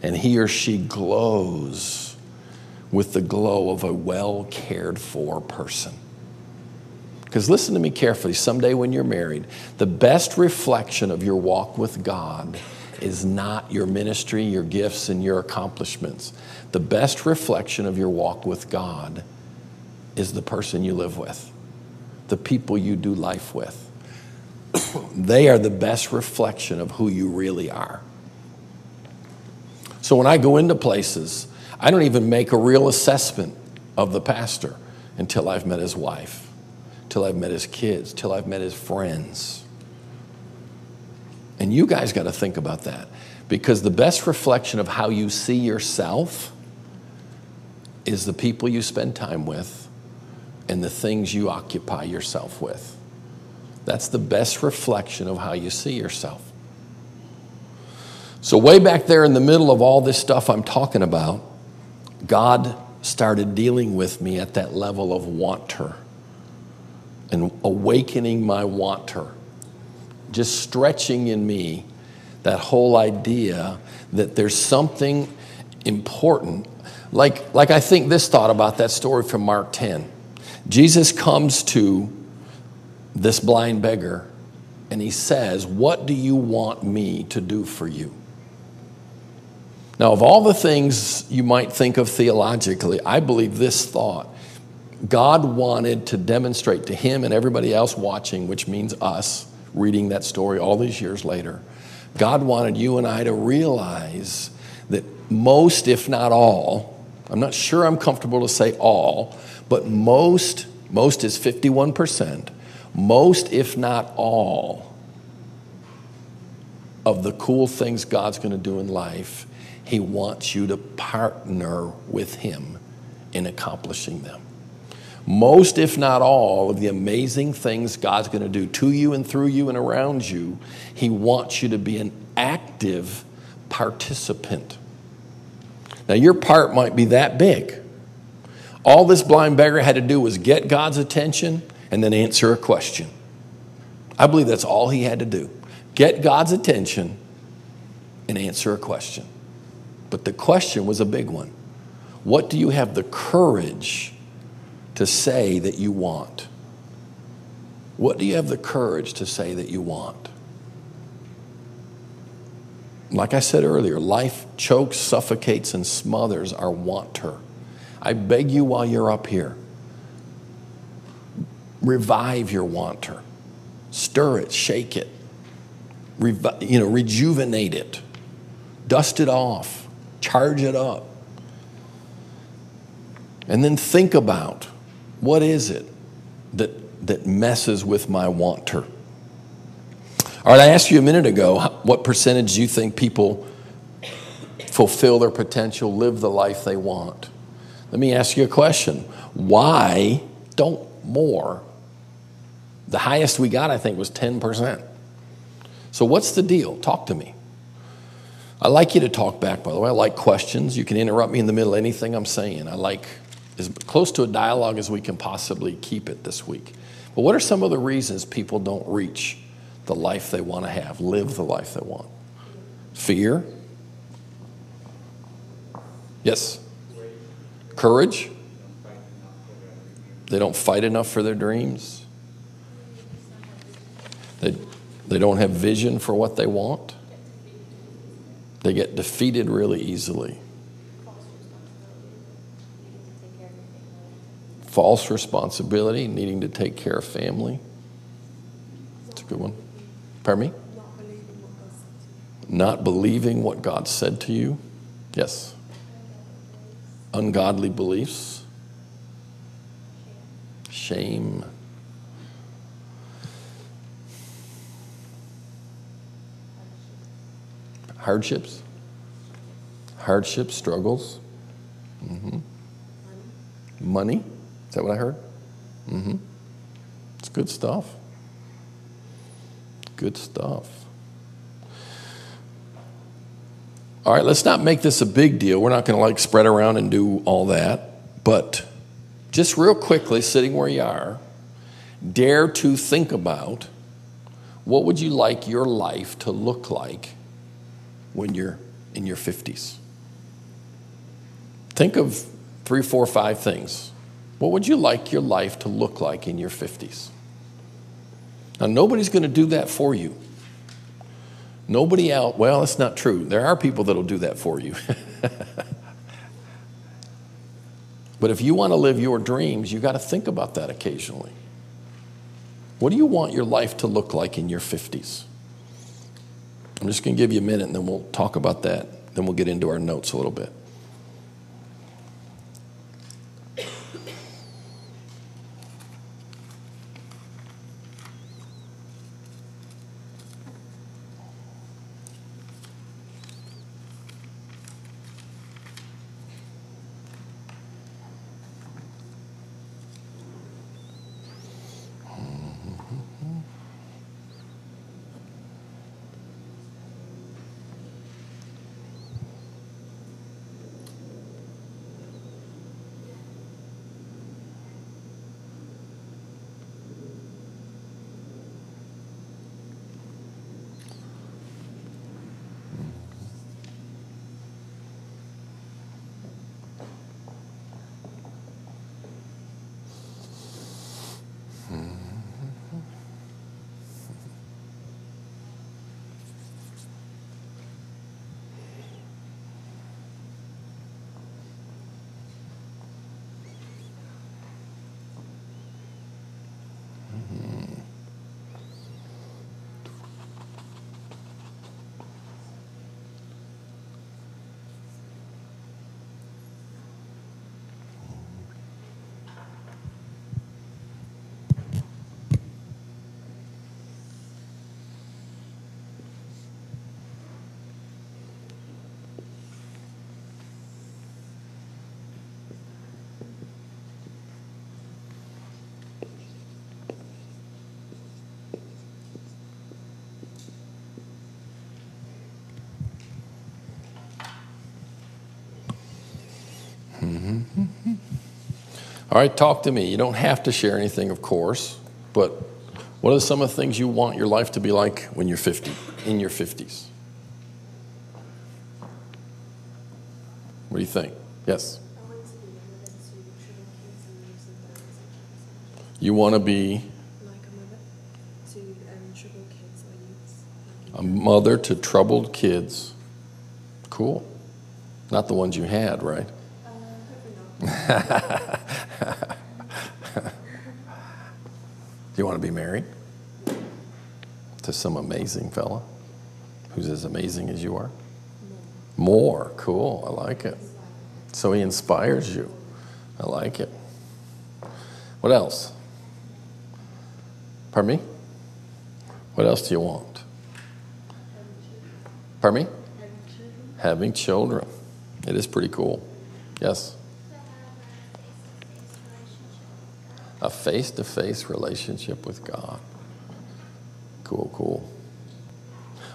B: and he or she glows with the glow of a well cared for person. Because listen to me carefully someday when you're married, the best reflection of your walk with God is not your ministry, your gifts, and your accomplishments. The best reflection of your walk with God is the person you live with, the people you do life with. They are the best reflection of who you really are. So when I go into places, I don't even make a real assessment of the pastor until I've met his wife, till I've met his kids, till I've met his friends. And you guys got to think about that because the best reflection of how you see yourself is the people you spend time with and the things you occupy yourself with. That's the best reflection of how you see yourself. So, way back there in the middle of all this stuff I'm talking about, God started dealing with me at that level of wanter and awakening my wanter, just stretching in me that whole idea that there's something important. Like, like I think this thought about that story from Mark 10. Jesus comes to this blind beggar and he says, What do you want me to do for you? Now, of all the things you might think of theologically, I believe this thought. God wanted to demonstrate to him and everybody else watching, which means us reading that story all these years later, God wanted you and I to realize that most, if not all, I'm not sure I'm comfortable to say all, but most, most is 51%, most, if not all, of the cool things God's going to do in life, He wants you to partner with Him in accomplishing them. Most, if not all, of the amazing things God's going to do to you and through you and around you, He wants you to be an active participant. Now, your part might be that big. All this blind beggar had to do was get God's attention and then answer a question. I believe that's all he had to do get God's attention and answer a question. But the question was a big one What do you have the courage to say that you want? What do you have the courage to say that you want? Like I said earlier, life chokes, suffocates, and smothers our wanter. I beg you while you're up here, revive your wanter. Stir it, shake it, revi- you know, rejuvenate it, dust it off, charge it up. And then think about what is it that, that messes with my wanter? All right, I asked you a minute ago what percentage do you think people fulfill their potential, live the life they want? Let me ask you a question. Why don't more? The highest we got, I think, was 10%. So, what's the deal? Talk to me. I like you to talk back, by the way. I like questions. You can interrupt me in the middle of anything I'm saying. I like as close to a dialogue as we can possibly keep it this week. But what are some of the reasons people don't reach the life they want to have, live the life they want? Fear? Yes. Courage? They don't fight enough for their dreams. They, they don't have vision for what they want. They get defeated really easily. False responsibility, needing to take care of family. That's a good one. Pardon me? Not believing what God said to you. Yes. Ungodly beliefs. Shame. Hardships. Hardships, struggles. Mm-hmm. Money. Is that what I heard? Mm-hmm. It's good stuff. Good stuff. All right, let's not make this a big deal. We're not going to like spread around and do all that. But just real quickly, sitting where you are, dare to think about what would you like your life to look like when you're in your 50s? Think of three, four, five things. What would you like your life to look like in your 50s? Now, nobody's going to do that for you. Nobody out, well, that's not true. There are people that'll do that for you. but if you want to live your dreams, you got to think about that occasionally. What do you want your life to look like in your 50s? I'm just going to give you a minute and then we'll talk about that. Then we'll get into our notes a little bit. All right, talk to me. You don't have to share anything, of course, but what are some of the things you want your life to be like when you're 50, in your 50s? What do you think? Yes? You want to be a mother to troubled kids. Or youths like kids? A mother to troubled kids? Cool. Not the ones you had, right? Uh, Do you want to be married to some amazing fella who's as amazing as you are? More. Cool. I like it. So he inspires you. I like it. What else? Pardon me? What else do you want? Pardon me? Having children. It is pretty cool. Yes? A face to face relationship with God. Cool, cool.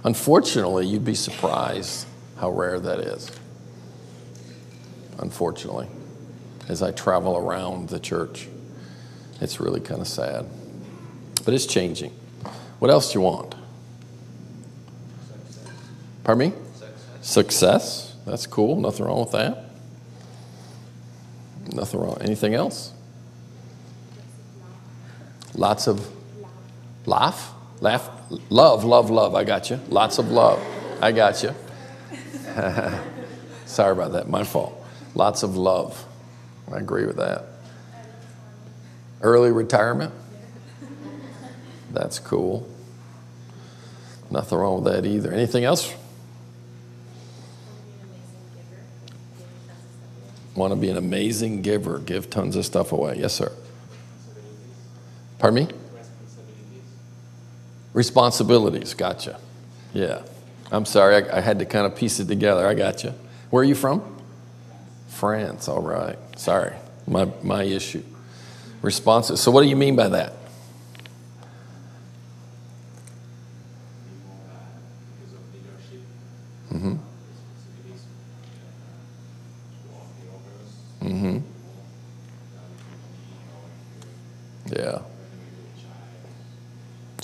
B: Unfortunately, you'd be surprised how rare that is. Unfortunately, as I travel around the church, it's really kind of sad. But it's changing. What else do you want? Pardon me? Success. Success. That's cool. Nothing wrong with that. Nothing wrong. Anything else? Lots of laugh, laugh, love, love, love. I got you. Lots of love. I got you. Sorry about that. My fault. Lots of love. I agree with that. Early retirement. That's cool. Nothing wrong with that either. Anything else? Want to be an amazing giver, give tons of stuff away. Yes, sir. Pardon me? Responsibilities. Gotcha. Yeah. I'm sorry. I, I, had to kind of piece it together. I gotcha. Where are you from? France. All right. Sorry. My, my issue. Responses. So, what do you mean by that? Mm-hmm. Mm-hmm. Yeah.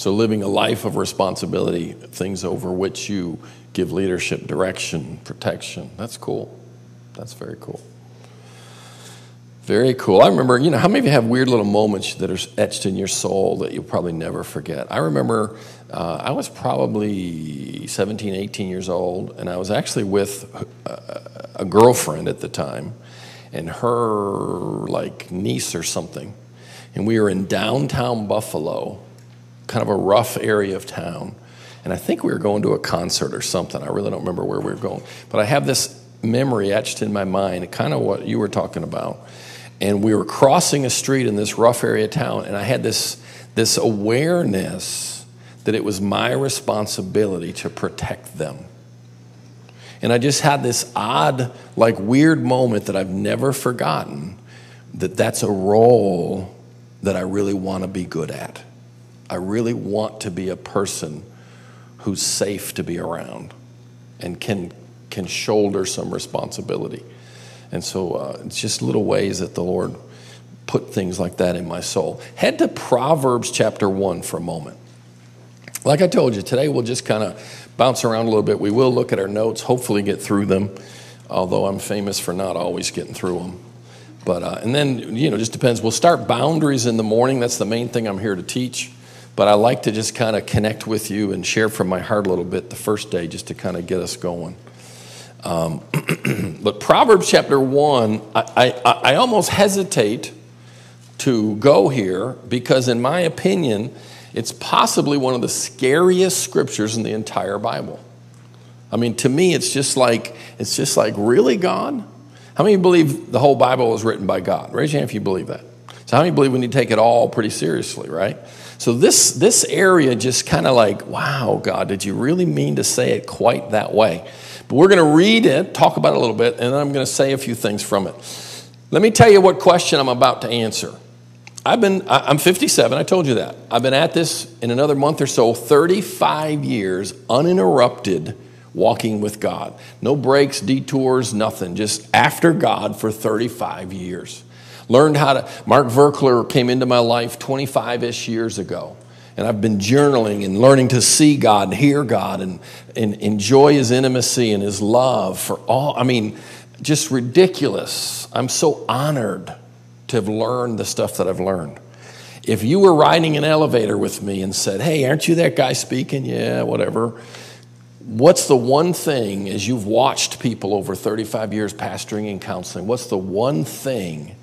B: So, living a life of responsibility, things over which you give leadership, direction, protection. That's cool. That's very cool. Very cool. I remember, you know, how many of you have weird little moments that are etched in your soul that you'll probably never forget? I remember uh, I was probably 17, 18 years old, and I was actually with a, a girlfriend at the time, and her, like, niece or something. And we were in downtown Buffalo kind of a rough area of town. And I think we were going to a concert or something. I really don't remember where we were going. But I have this memory etched in my mind, kind of what you were talking about. And we were crossing a street in this rough area of town, and I had this, this awareness that it was my responsibility to protect them. And I just had this odd, like weird moment that I've never forgotten that that's a role that I really want to be good at. I really want to be a person who's safe to be around and can, can shoulder some responsibility. And so uh, it's just little ways that the Lord put things like that in my soul. Head to Proverbs chapter 1 for a moment. Like I told you, today we'll just kind of bounce around a little bit. We will look at our notes, hopefully get through them, although I'm famous for not always getting through them. But, uh, and then, you know, just depends. We'll start boundaries in the morning. That's the main thing I'm here to teach. But I like to just kind of connect with you and share from my heart a little bit the first day just to kind of get us going. Um, but Proverbs chapter 1, I, I, I almost hesitate to go here because, in my opinion, it's possibly one of the scariest scriptures in the entire Bible. I mean, to me, it's just like, it's just like, really, God? How many believe the whole Bible was written by God? Raise your hand if you believe that. So, how many believe we need to take it all pretty seriously, right? So, this, this area just kind of like, wow, God, did you really mean to say it quite that way? But we're going to read it, talk about it a little bit, and then I'm going to say a few things from it. Let me tell you what question I'm about to answer. I've been, I'm 57, I told you that. I've been at this in another month or so, 35 years uninterrupted walking with God. No breaks, detours, nothing. Just after God for 35 years. Learned how to, Mark Virkler came into my life 25 ish years ago. And I've been journaling and learning to see God, hear God, and, and enjoy His intimacy and His love for all. I mean, just ridiculous. I'm so honored to have learned the stuff that I've learned. If you were riding an elevator with me and said, Hey, aren't you that guy speaking? Yeah, whatever. What's the one thing, as you've watched people over 35 years pastoring and counseling, what's the one thing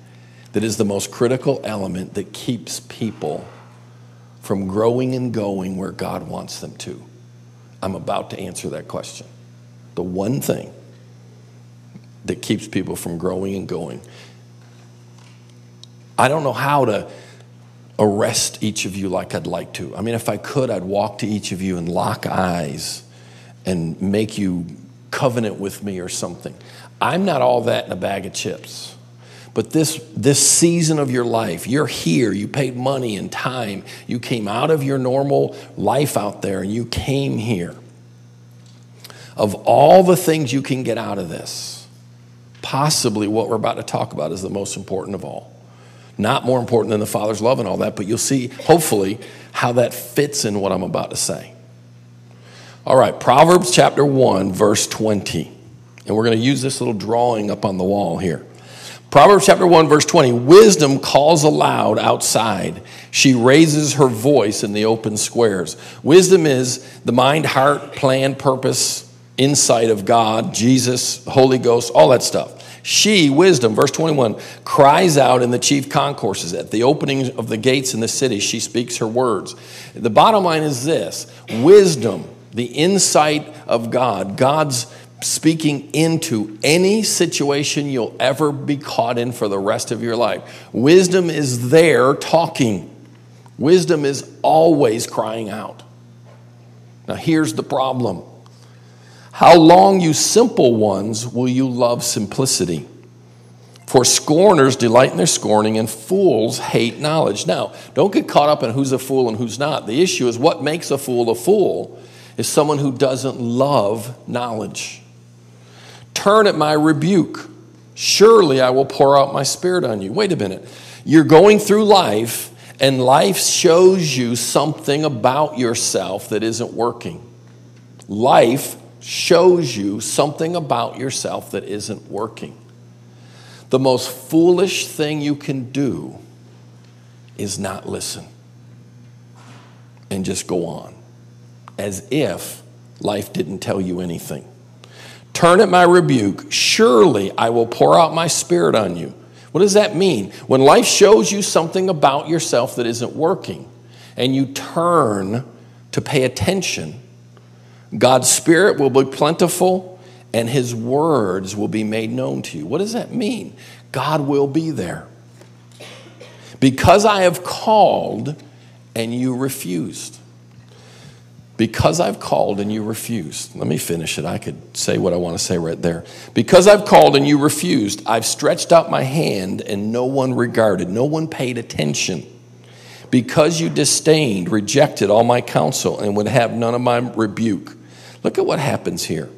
B: that is the most critical element that keeps people from growing and going where God wants them to? I'm about to answer that question. The one thing that keeps people from growing and going. I don't know how to arrest each of you like I'd like to. I mean, if I could, I'd walk to each of you and lock eyes and make you covenant with me or something. I'm not all that in a bag of chips. But this, this season of your life, you're here, you paid money and time, you came out of your normal life out there and you came here. Of all the things you can get out of this, possibly what we're about to talk about is the most important of all. Not more important than the Father's love and all that, but you'll see, hopefully, how that fits in what I'm about to say. All right, Proverbs chapter 1, verse 20. And we're going to use this little drawing up on the wall here. Proverbs chapter 1, verse 20 Wisdom calls aloud outside. She raises her voice in the open squares. Wisdom is the mind, heart, plan, purpose, insight of God, Jesus, Holy Ghost, all that stuff. She, wisdom, verse 21, cries out in the chief concourses. At the opening of the gates in the city, she speaks her words. The bottom line is this wisdom, the insight of God, God's speaking into any situation you'll ever be caught in for the rest of your life. Wisdom is there talking, wisdom is always crying out. Now, here's the problem How long, you simple ones, will you love simplicity? For scorners delight in their scorning, and fools hate knowledge. Now, don't get caught up in who's a fool and who's not. The issue is what makes a fool a fool is someone who doesn't love knowledge. Turn at my rebuke. Surely I will pour out my spirit on you. Wait a minute. You're going through life, and life shows you something about yourself that isn't working. Life shows you something about yourself that isn't working. The most foolish thing you can do is not listen and just go on as if life didn't tell you anything. Turn at my rebuke. Surely I will pour out my spirit on you. What does that mean? When life shows you something about yourself that isn't working, and you turn to pay attention, God's Spirit will be plentiful and His words will be made known to you. What does that mean? God will be there. Because I have called and you refused. Because I've called and you refused. Let me finish it. I could say what I want to say right there. Because I've called and you refused, I've stretched out my hand and no one regarded, no one paid attention. Because you disdained, rejected all my counsel, and would have none of my rebuke. Look at what happens here.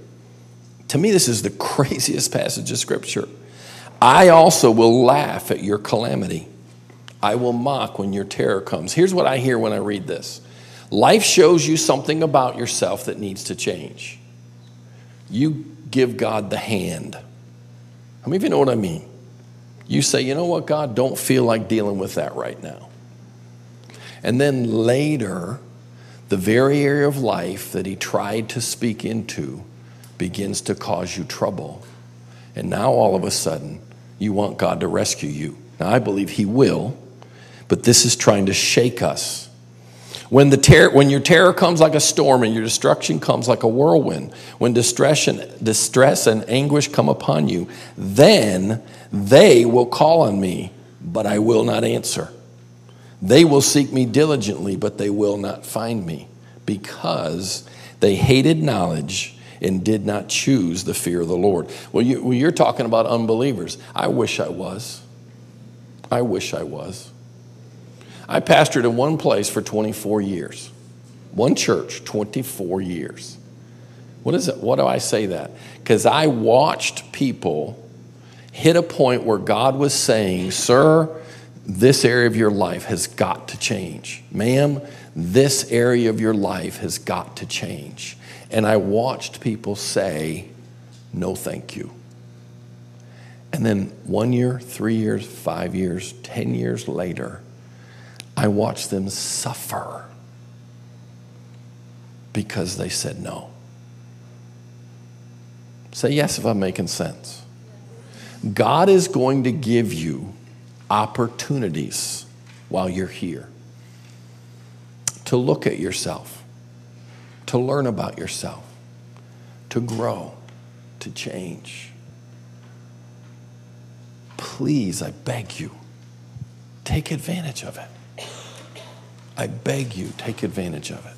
B: To me, this is the craziest passage of Scripture. I also will laugh at your calamity. I will mock when your terror comes. Here's what I hear when I read this life shows you something about yourself that needs to change. You give God the hand. How many of you know what I mean? You say, you know what, God, don't feel like dealing with that right now. And then later, the very area of life that He tried to speak into begins to cause you trouble. And now all of a sudden, you want God to rescue you. Now, I believe He will, but this is trying to shake us. When, the ter- when your terror comes like a storm and your destruction comes like a whirlwind, when distress and, distress and anguish come upon you, then they will call on me, but I will not answer. They will seek me diligently, but they will not find me, because they hated knowledge and did not choose the fear of the Lord. Well, you, well, you're talking about unbelievers. I wish I was. I wish I was. I pastored in one place for 24 years, one church, 24 years. What is it? What do I say that? Because I watched people hit a point where God was saying, Sir, this area of your life has got to change. Ma'am, this area of your life has got to change. And I watched people say, No, thank you. And then one year, three years, five years, 10 years later, I watched them suffer because they said no. Say yes if I'm making sense. God is going to give you opportunities while you're here to look at yourself, to learn about yourself, to grow, to change. Please, I beg you, take advantage of it. I beg you, take advantage of it.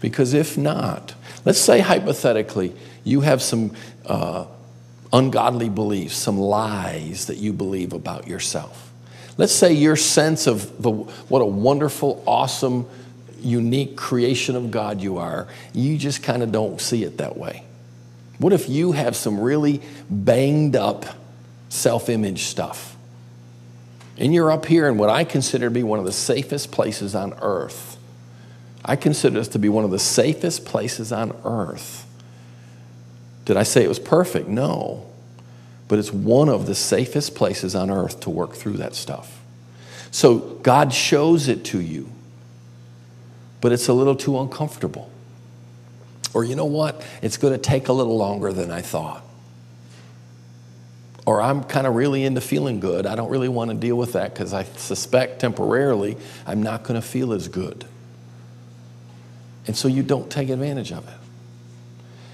B: Because if not, let's say hypothetically, you have some uh, ungodly beliefs, some lies that you believe about yourself. Let's say your sense of the, what a wonderful, awesome, unique creation of God you are, you just kind of don't see it that way. What if you have some really banged up self image stuff? And you're up here in what I consider to be one of the safest places on earth. I consider this to be one of the safest places on earth. Did I say it was perfect? No. But it's one of the safest places on earth to work through that stuff. So God shows it to you, but it's a little too uncomfortable. Or you know what? It's going to take a little longer than I thought or I'm kind of really into feeling good. I don't really want to deal with that because I suspect temporarily I'm not going to feel as good. And so you don't take advantage of it.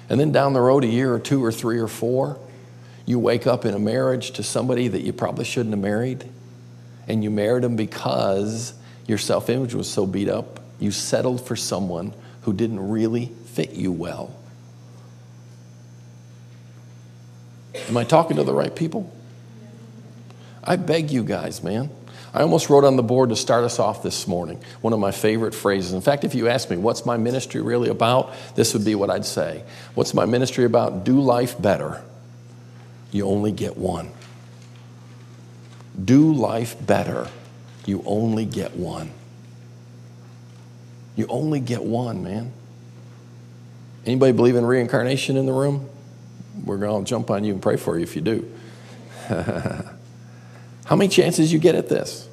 B: And then down the road, a year or two or three or four, you wake up in a marriage to somebody that you probably shouldn't have married. And you married them because your self image was so beat up. You settled for someone who didn't really fit you well. Am I talking to the right people? I beg you guys, man. I almost wrote on the board to start us off this morning one of my favorite phrases. In fact, if you ask me, what's my ministry really about? This would be what I'd say. What's my ministry about? Do life better. You only get one. Do life better. You only get one. You only get one, man. Anybody believe in reincarnation in the room? We're going to jump on you and pray for you if you do. How many chances you get at this?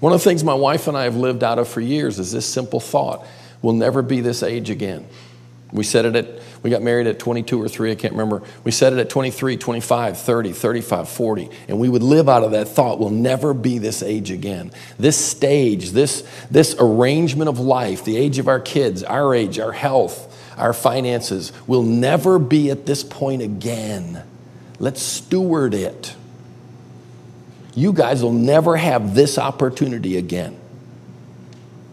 B: One of the things my wife and I have lived out of for years is this simple thought we'll never be this age again. We said it at, we got married at 22 or 3, I can't remember. We said it at 23, 25, 30, 35, 40. And we would live out of that thought, we'll never be this age again. This stage, this, this arrangement of life, the age of our kids, our age, our health, our finances, will never be at this point again. Let's steward it. You guys will never have this opportunity again.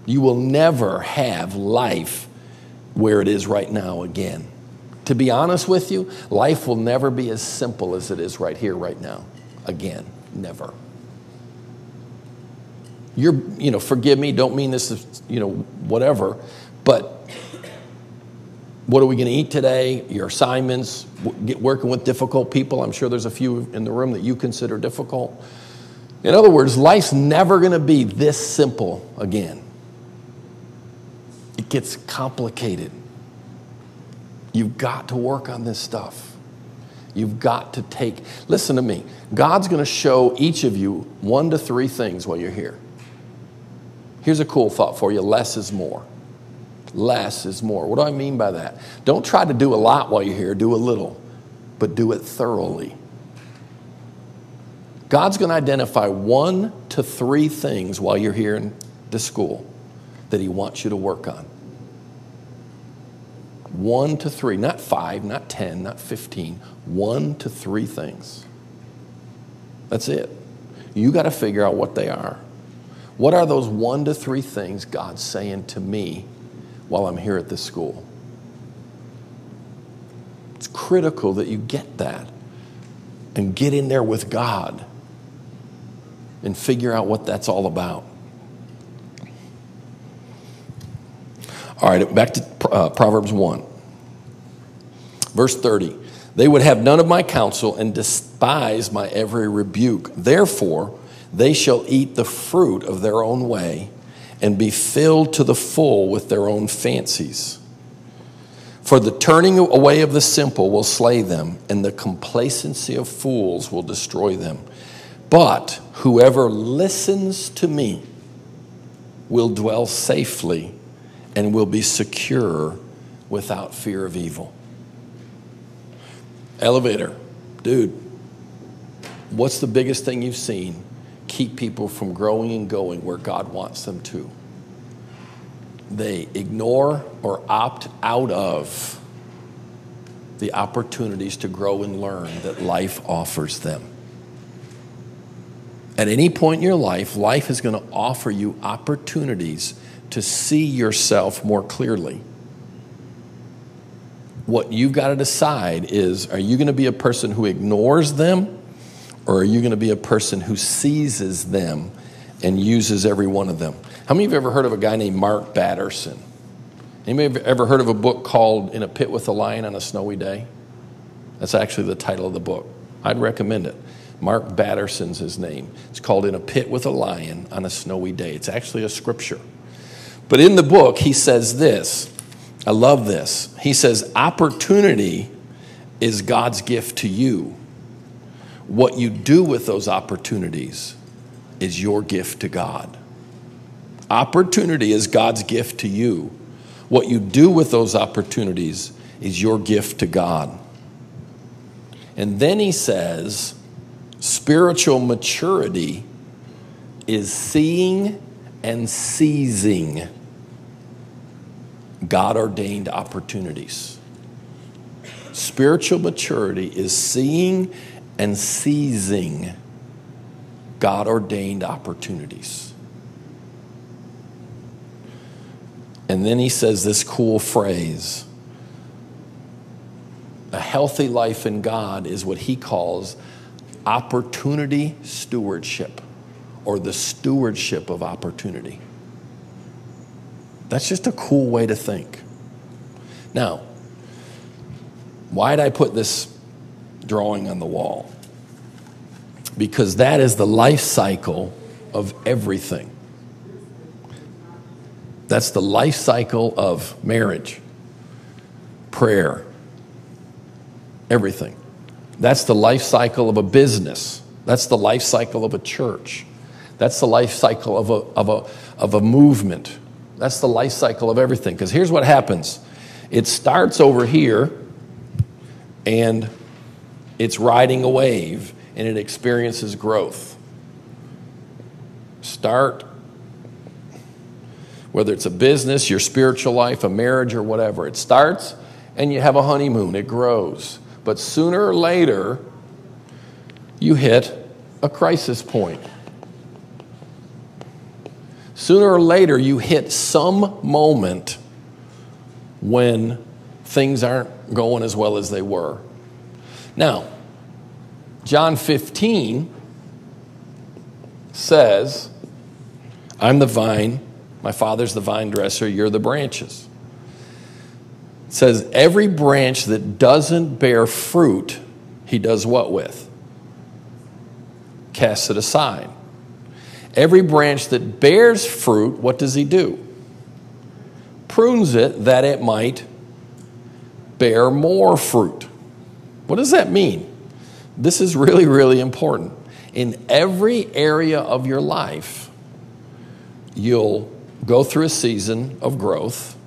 B: You will never have life where it is right now again. To be honest with you, life will never be as simple as it is right here, right now. Again, never. You're, you know, forgive me, don't mean this is, you know, whatever, but what are we going to eat today? Your assignments, get working with difficult people. I'm sure there's a few in the room that you consider difficult. In other words, life's never going to be this simple again. It gets complicated. You've got to work on this stuff. You've got to take, listen to me. God's going to show each of you one to three things while you're here. Here's a cool thought for you less is more. Less is more. What do I mean by that? Don't try to do a lot while you're here, do a little, but do it thoroughly. God's going to identify one to three things while you're here in the school that He wants you to work on. One to three, not five, not 10, not 15, one to three things. That's it. You got to figure out what they are. What are those one to three things God's saying to me while I'm here at this school? It's critical that you get that and get in there with God and figure out what that's all about. All right, back to uh, Proverbs 1. Verse 30. They would have none of my counsel and despise my every rebuke. Therefore, they shall eat the fruit of their own way and be filled to the full with their own fancies. For the turning away of the simple will slay them, and the complacency of fools will destroy them. But whoever listens to me will dwell safely and will be secure without fear of evil. Elevator, dude, what's the biggest thing you've seen keep people from growing and going where God wants them to? They ignore or opt out of the opportunities to grow and learn that life offers them. At any point in your life, life is going to offer you opportunities to see yourself more clearly. What you've got to decide is are you going to be a person who ignores them or are you going to be a person who seizes them and uses every one of them? How many of you have ever heard of a guy named Mark Batterson? Anybody have ever heard of a book called In a Pit with a Lion on a Snowy Day? That's actually the title of the book. I'd recommend it. Mark Batterson's his name. It's called In a Pit with a Lion on a Snowy Day. It's actually a scripture. But in the book, he says this. I love this. He says, Opportunity is God's gift to you. What you do with those opportunities is your gift to God. Opportunity is God's gift to you. What you do with those opportunities is your gift to God. And then he says, spiritual maturity is seeing and seizing God ordained opportunities. Spiritual maturity is seeing and seizing God ordained opportunities. And then he says this cool phrase a healthy life in God is what he calls opportunity stewardship or the stewardship of opportunity. That's just a cool way to think. Now, why did I put this drawing on the wall? Because that is the life cycle of everything. That's the life cycle of marriage, prayer, everything. That's the life cycle of a business. That's the life cycle of a church. That's the life cycle of a, of a, of a movement. That's the life cycle of everything. Because here's what happens It starts over here and it's riding a wave and it experiences growth. Start, whether it's a business, your spiritual life, a marriage, or whatever. It starts and you have a honeymoon, it grows. But sooner or later, you hit a crisis point. Sooner or later, you hit some moment when things aren't going as well as they were. Now, John 15 says, I'm the vine, my father's the vine dresser, you're the branches. It says, every branch that doesn't bear fruit, he does what with? Casts it aside. Every branch that bears fruit, what does he do? Prunes it that it might bear more fruit. What does that mean? This is really, really important. In every area of your life, you'll go through a season of growth,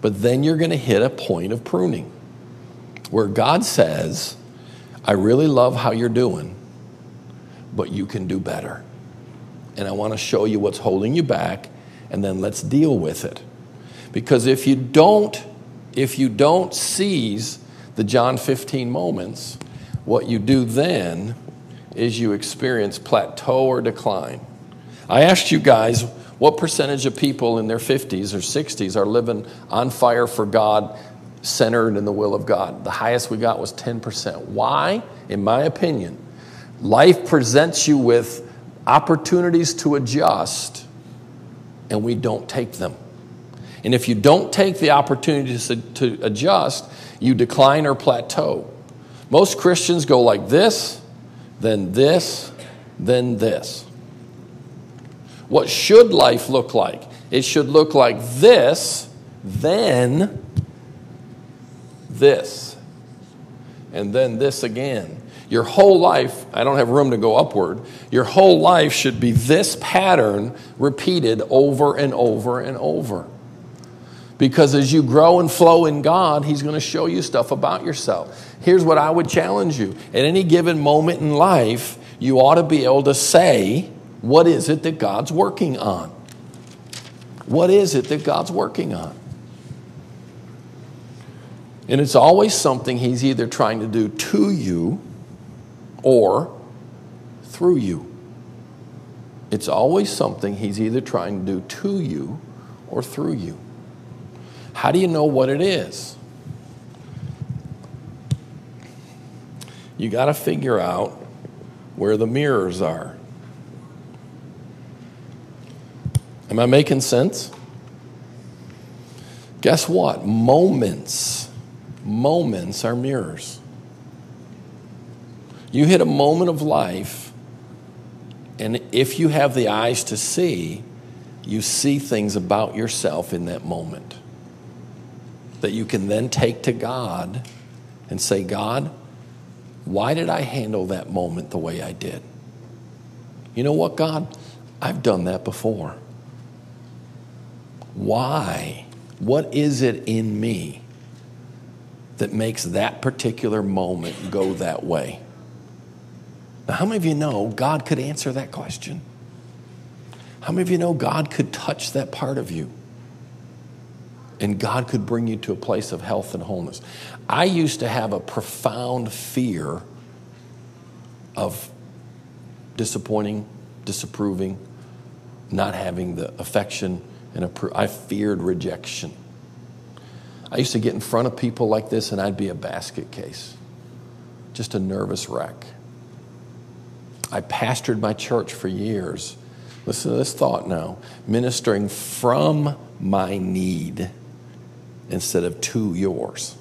B: but then you're going to hit a point of pruning where God says, I really love how you're doing, but you can do better. And I want to show you what's holding you back, and then let's deal with it. Because if you don't, if you don't seize the John 15 moments, what you do then is you experience plateau or decline. I asked you guys what percentage of people in their 50s or 60s are living on fire for God, centered in the will of God. The highest we got was 10%. Why? In my opinion, life presents you with opportunities to adjust, and we don't take them. And if you don't take the opportunity to, to adjust, you decline or plateau. Most Christians go like this, then this, then this. What should life look like? It should look like this, then this, and then this again. Your whole life, I don't have room to go upward, your whole life should be this pattern repeated over and over and over. Because as you grow and flow in God, He's going to show you stuff about yourself. Here's what I would challenge you at any given moment in life, you ought to be able to say, What is it that God's working on? What is it that God's working on? And it's always something He's either trying to do to you or through you. It's always something He's either trying to do to you or through you. How do you know what it is? You got to figure out where the mirrors are. Am I making sense? Guess what? Moments, moments are mirrors. You hit a moment of life, and if you have the eyes to see, you see things about yourself in that moment that you can then take to God and say, God, why did I handle that moment the way I did? You know what, God? I've done that before. Why? What is it in me that makes that particular moment go that way? Now, how many of you know God could answer that question? How many of you know God could touch that part of you? And God could bring you to a place of health and wholeness. I used to have a profound fear of disappointing, disapproving, not having the affection and appro- I feared rejection. I used to get in front of people like this and I'd be a basket case, just a nervous wreck. I pastored my church for years. Listen to this thought now ministering from my need instead of to yours.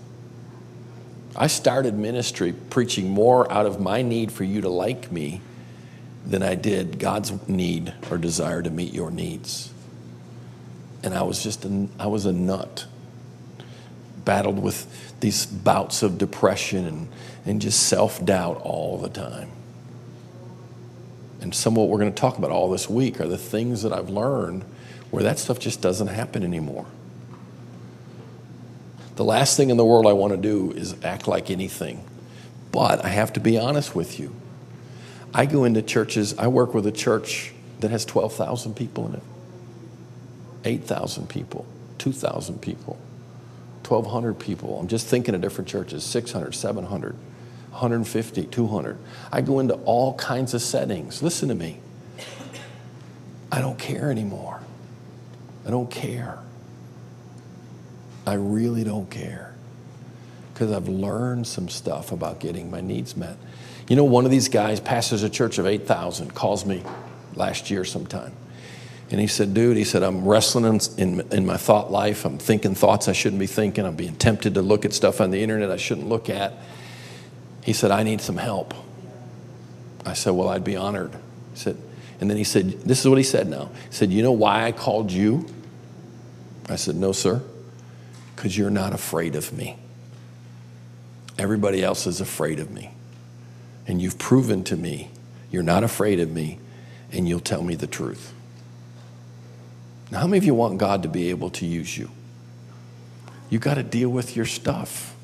B: I started ministry preaching more out of my need for you to like me than I did God's need or desire to meet your needs. And I was just, a, I was a nut. Battled with these bouts of depression and, and just self doubt all the time. And some of what we're going to talk about all this week are the things that I've learned where that stuff just doesn't happen anymore. The last thing in the world I want to do is act like anything. But I have to be honest with you. I go into churches, I work with a church that has 12,000 people in it, 8,000 people, 2,000 people, 1,200 people. I'm just thinking of different churches 600, 700, 150, 200. I go into all kinds of settings. Listen to me. I don't care anymore. I don't care. I really don't care because I've learned some stuff about getting my needs met. You know, one of these guys pastors a church of 8,000, calls me last year sometime. And he said, Dude, he said, I'm wrestling in, in, in, my thought life. I'm thinking thoughts I shouldn't be thinking. I'm being tempted to look at stuff on the internet I shouldn't look at. He said, I need some help. I said, Well, I'd be honored. He said, and then he said, This is what he said now. He said, You know why I called you? I said, No, sir. Because you're not afraid of me. Everybody else is afraid of me. And you've proven to me you're not afraid of me and you'll tell me the truth. Now, how many of you want God to be able to use you? You got to deal with your stuff.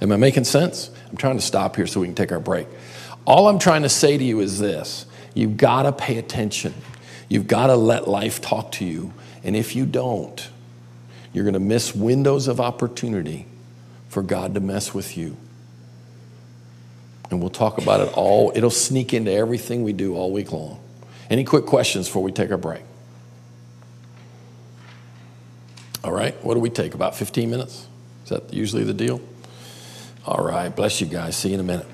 B: Am I making sense? I'm trying to stop here so we can take our break. All I'm trying to say to you is this you've got to pay attention. You've got to let life talk to you. And if you don't, you're going to miss windows of opportunity for God to mess with you. And we'll talk about it all. It'll sneak into everything we do all week long. Any quick questions before we take our break? All right, what do we take? About 15 minutes? Is that usually the deal? All right, bless you guys. See you in a minute.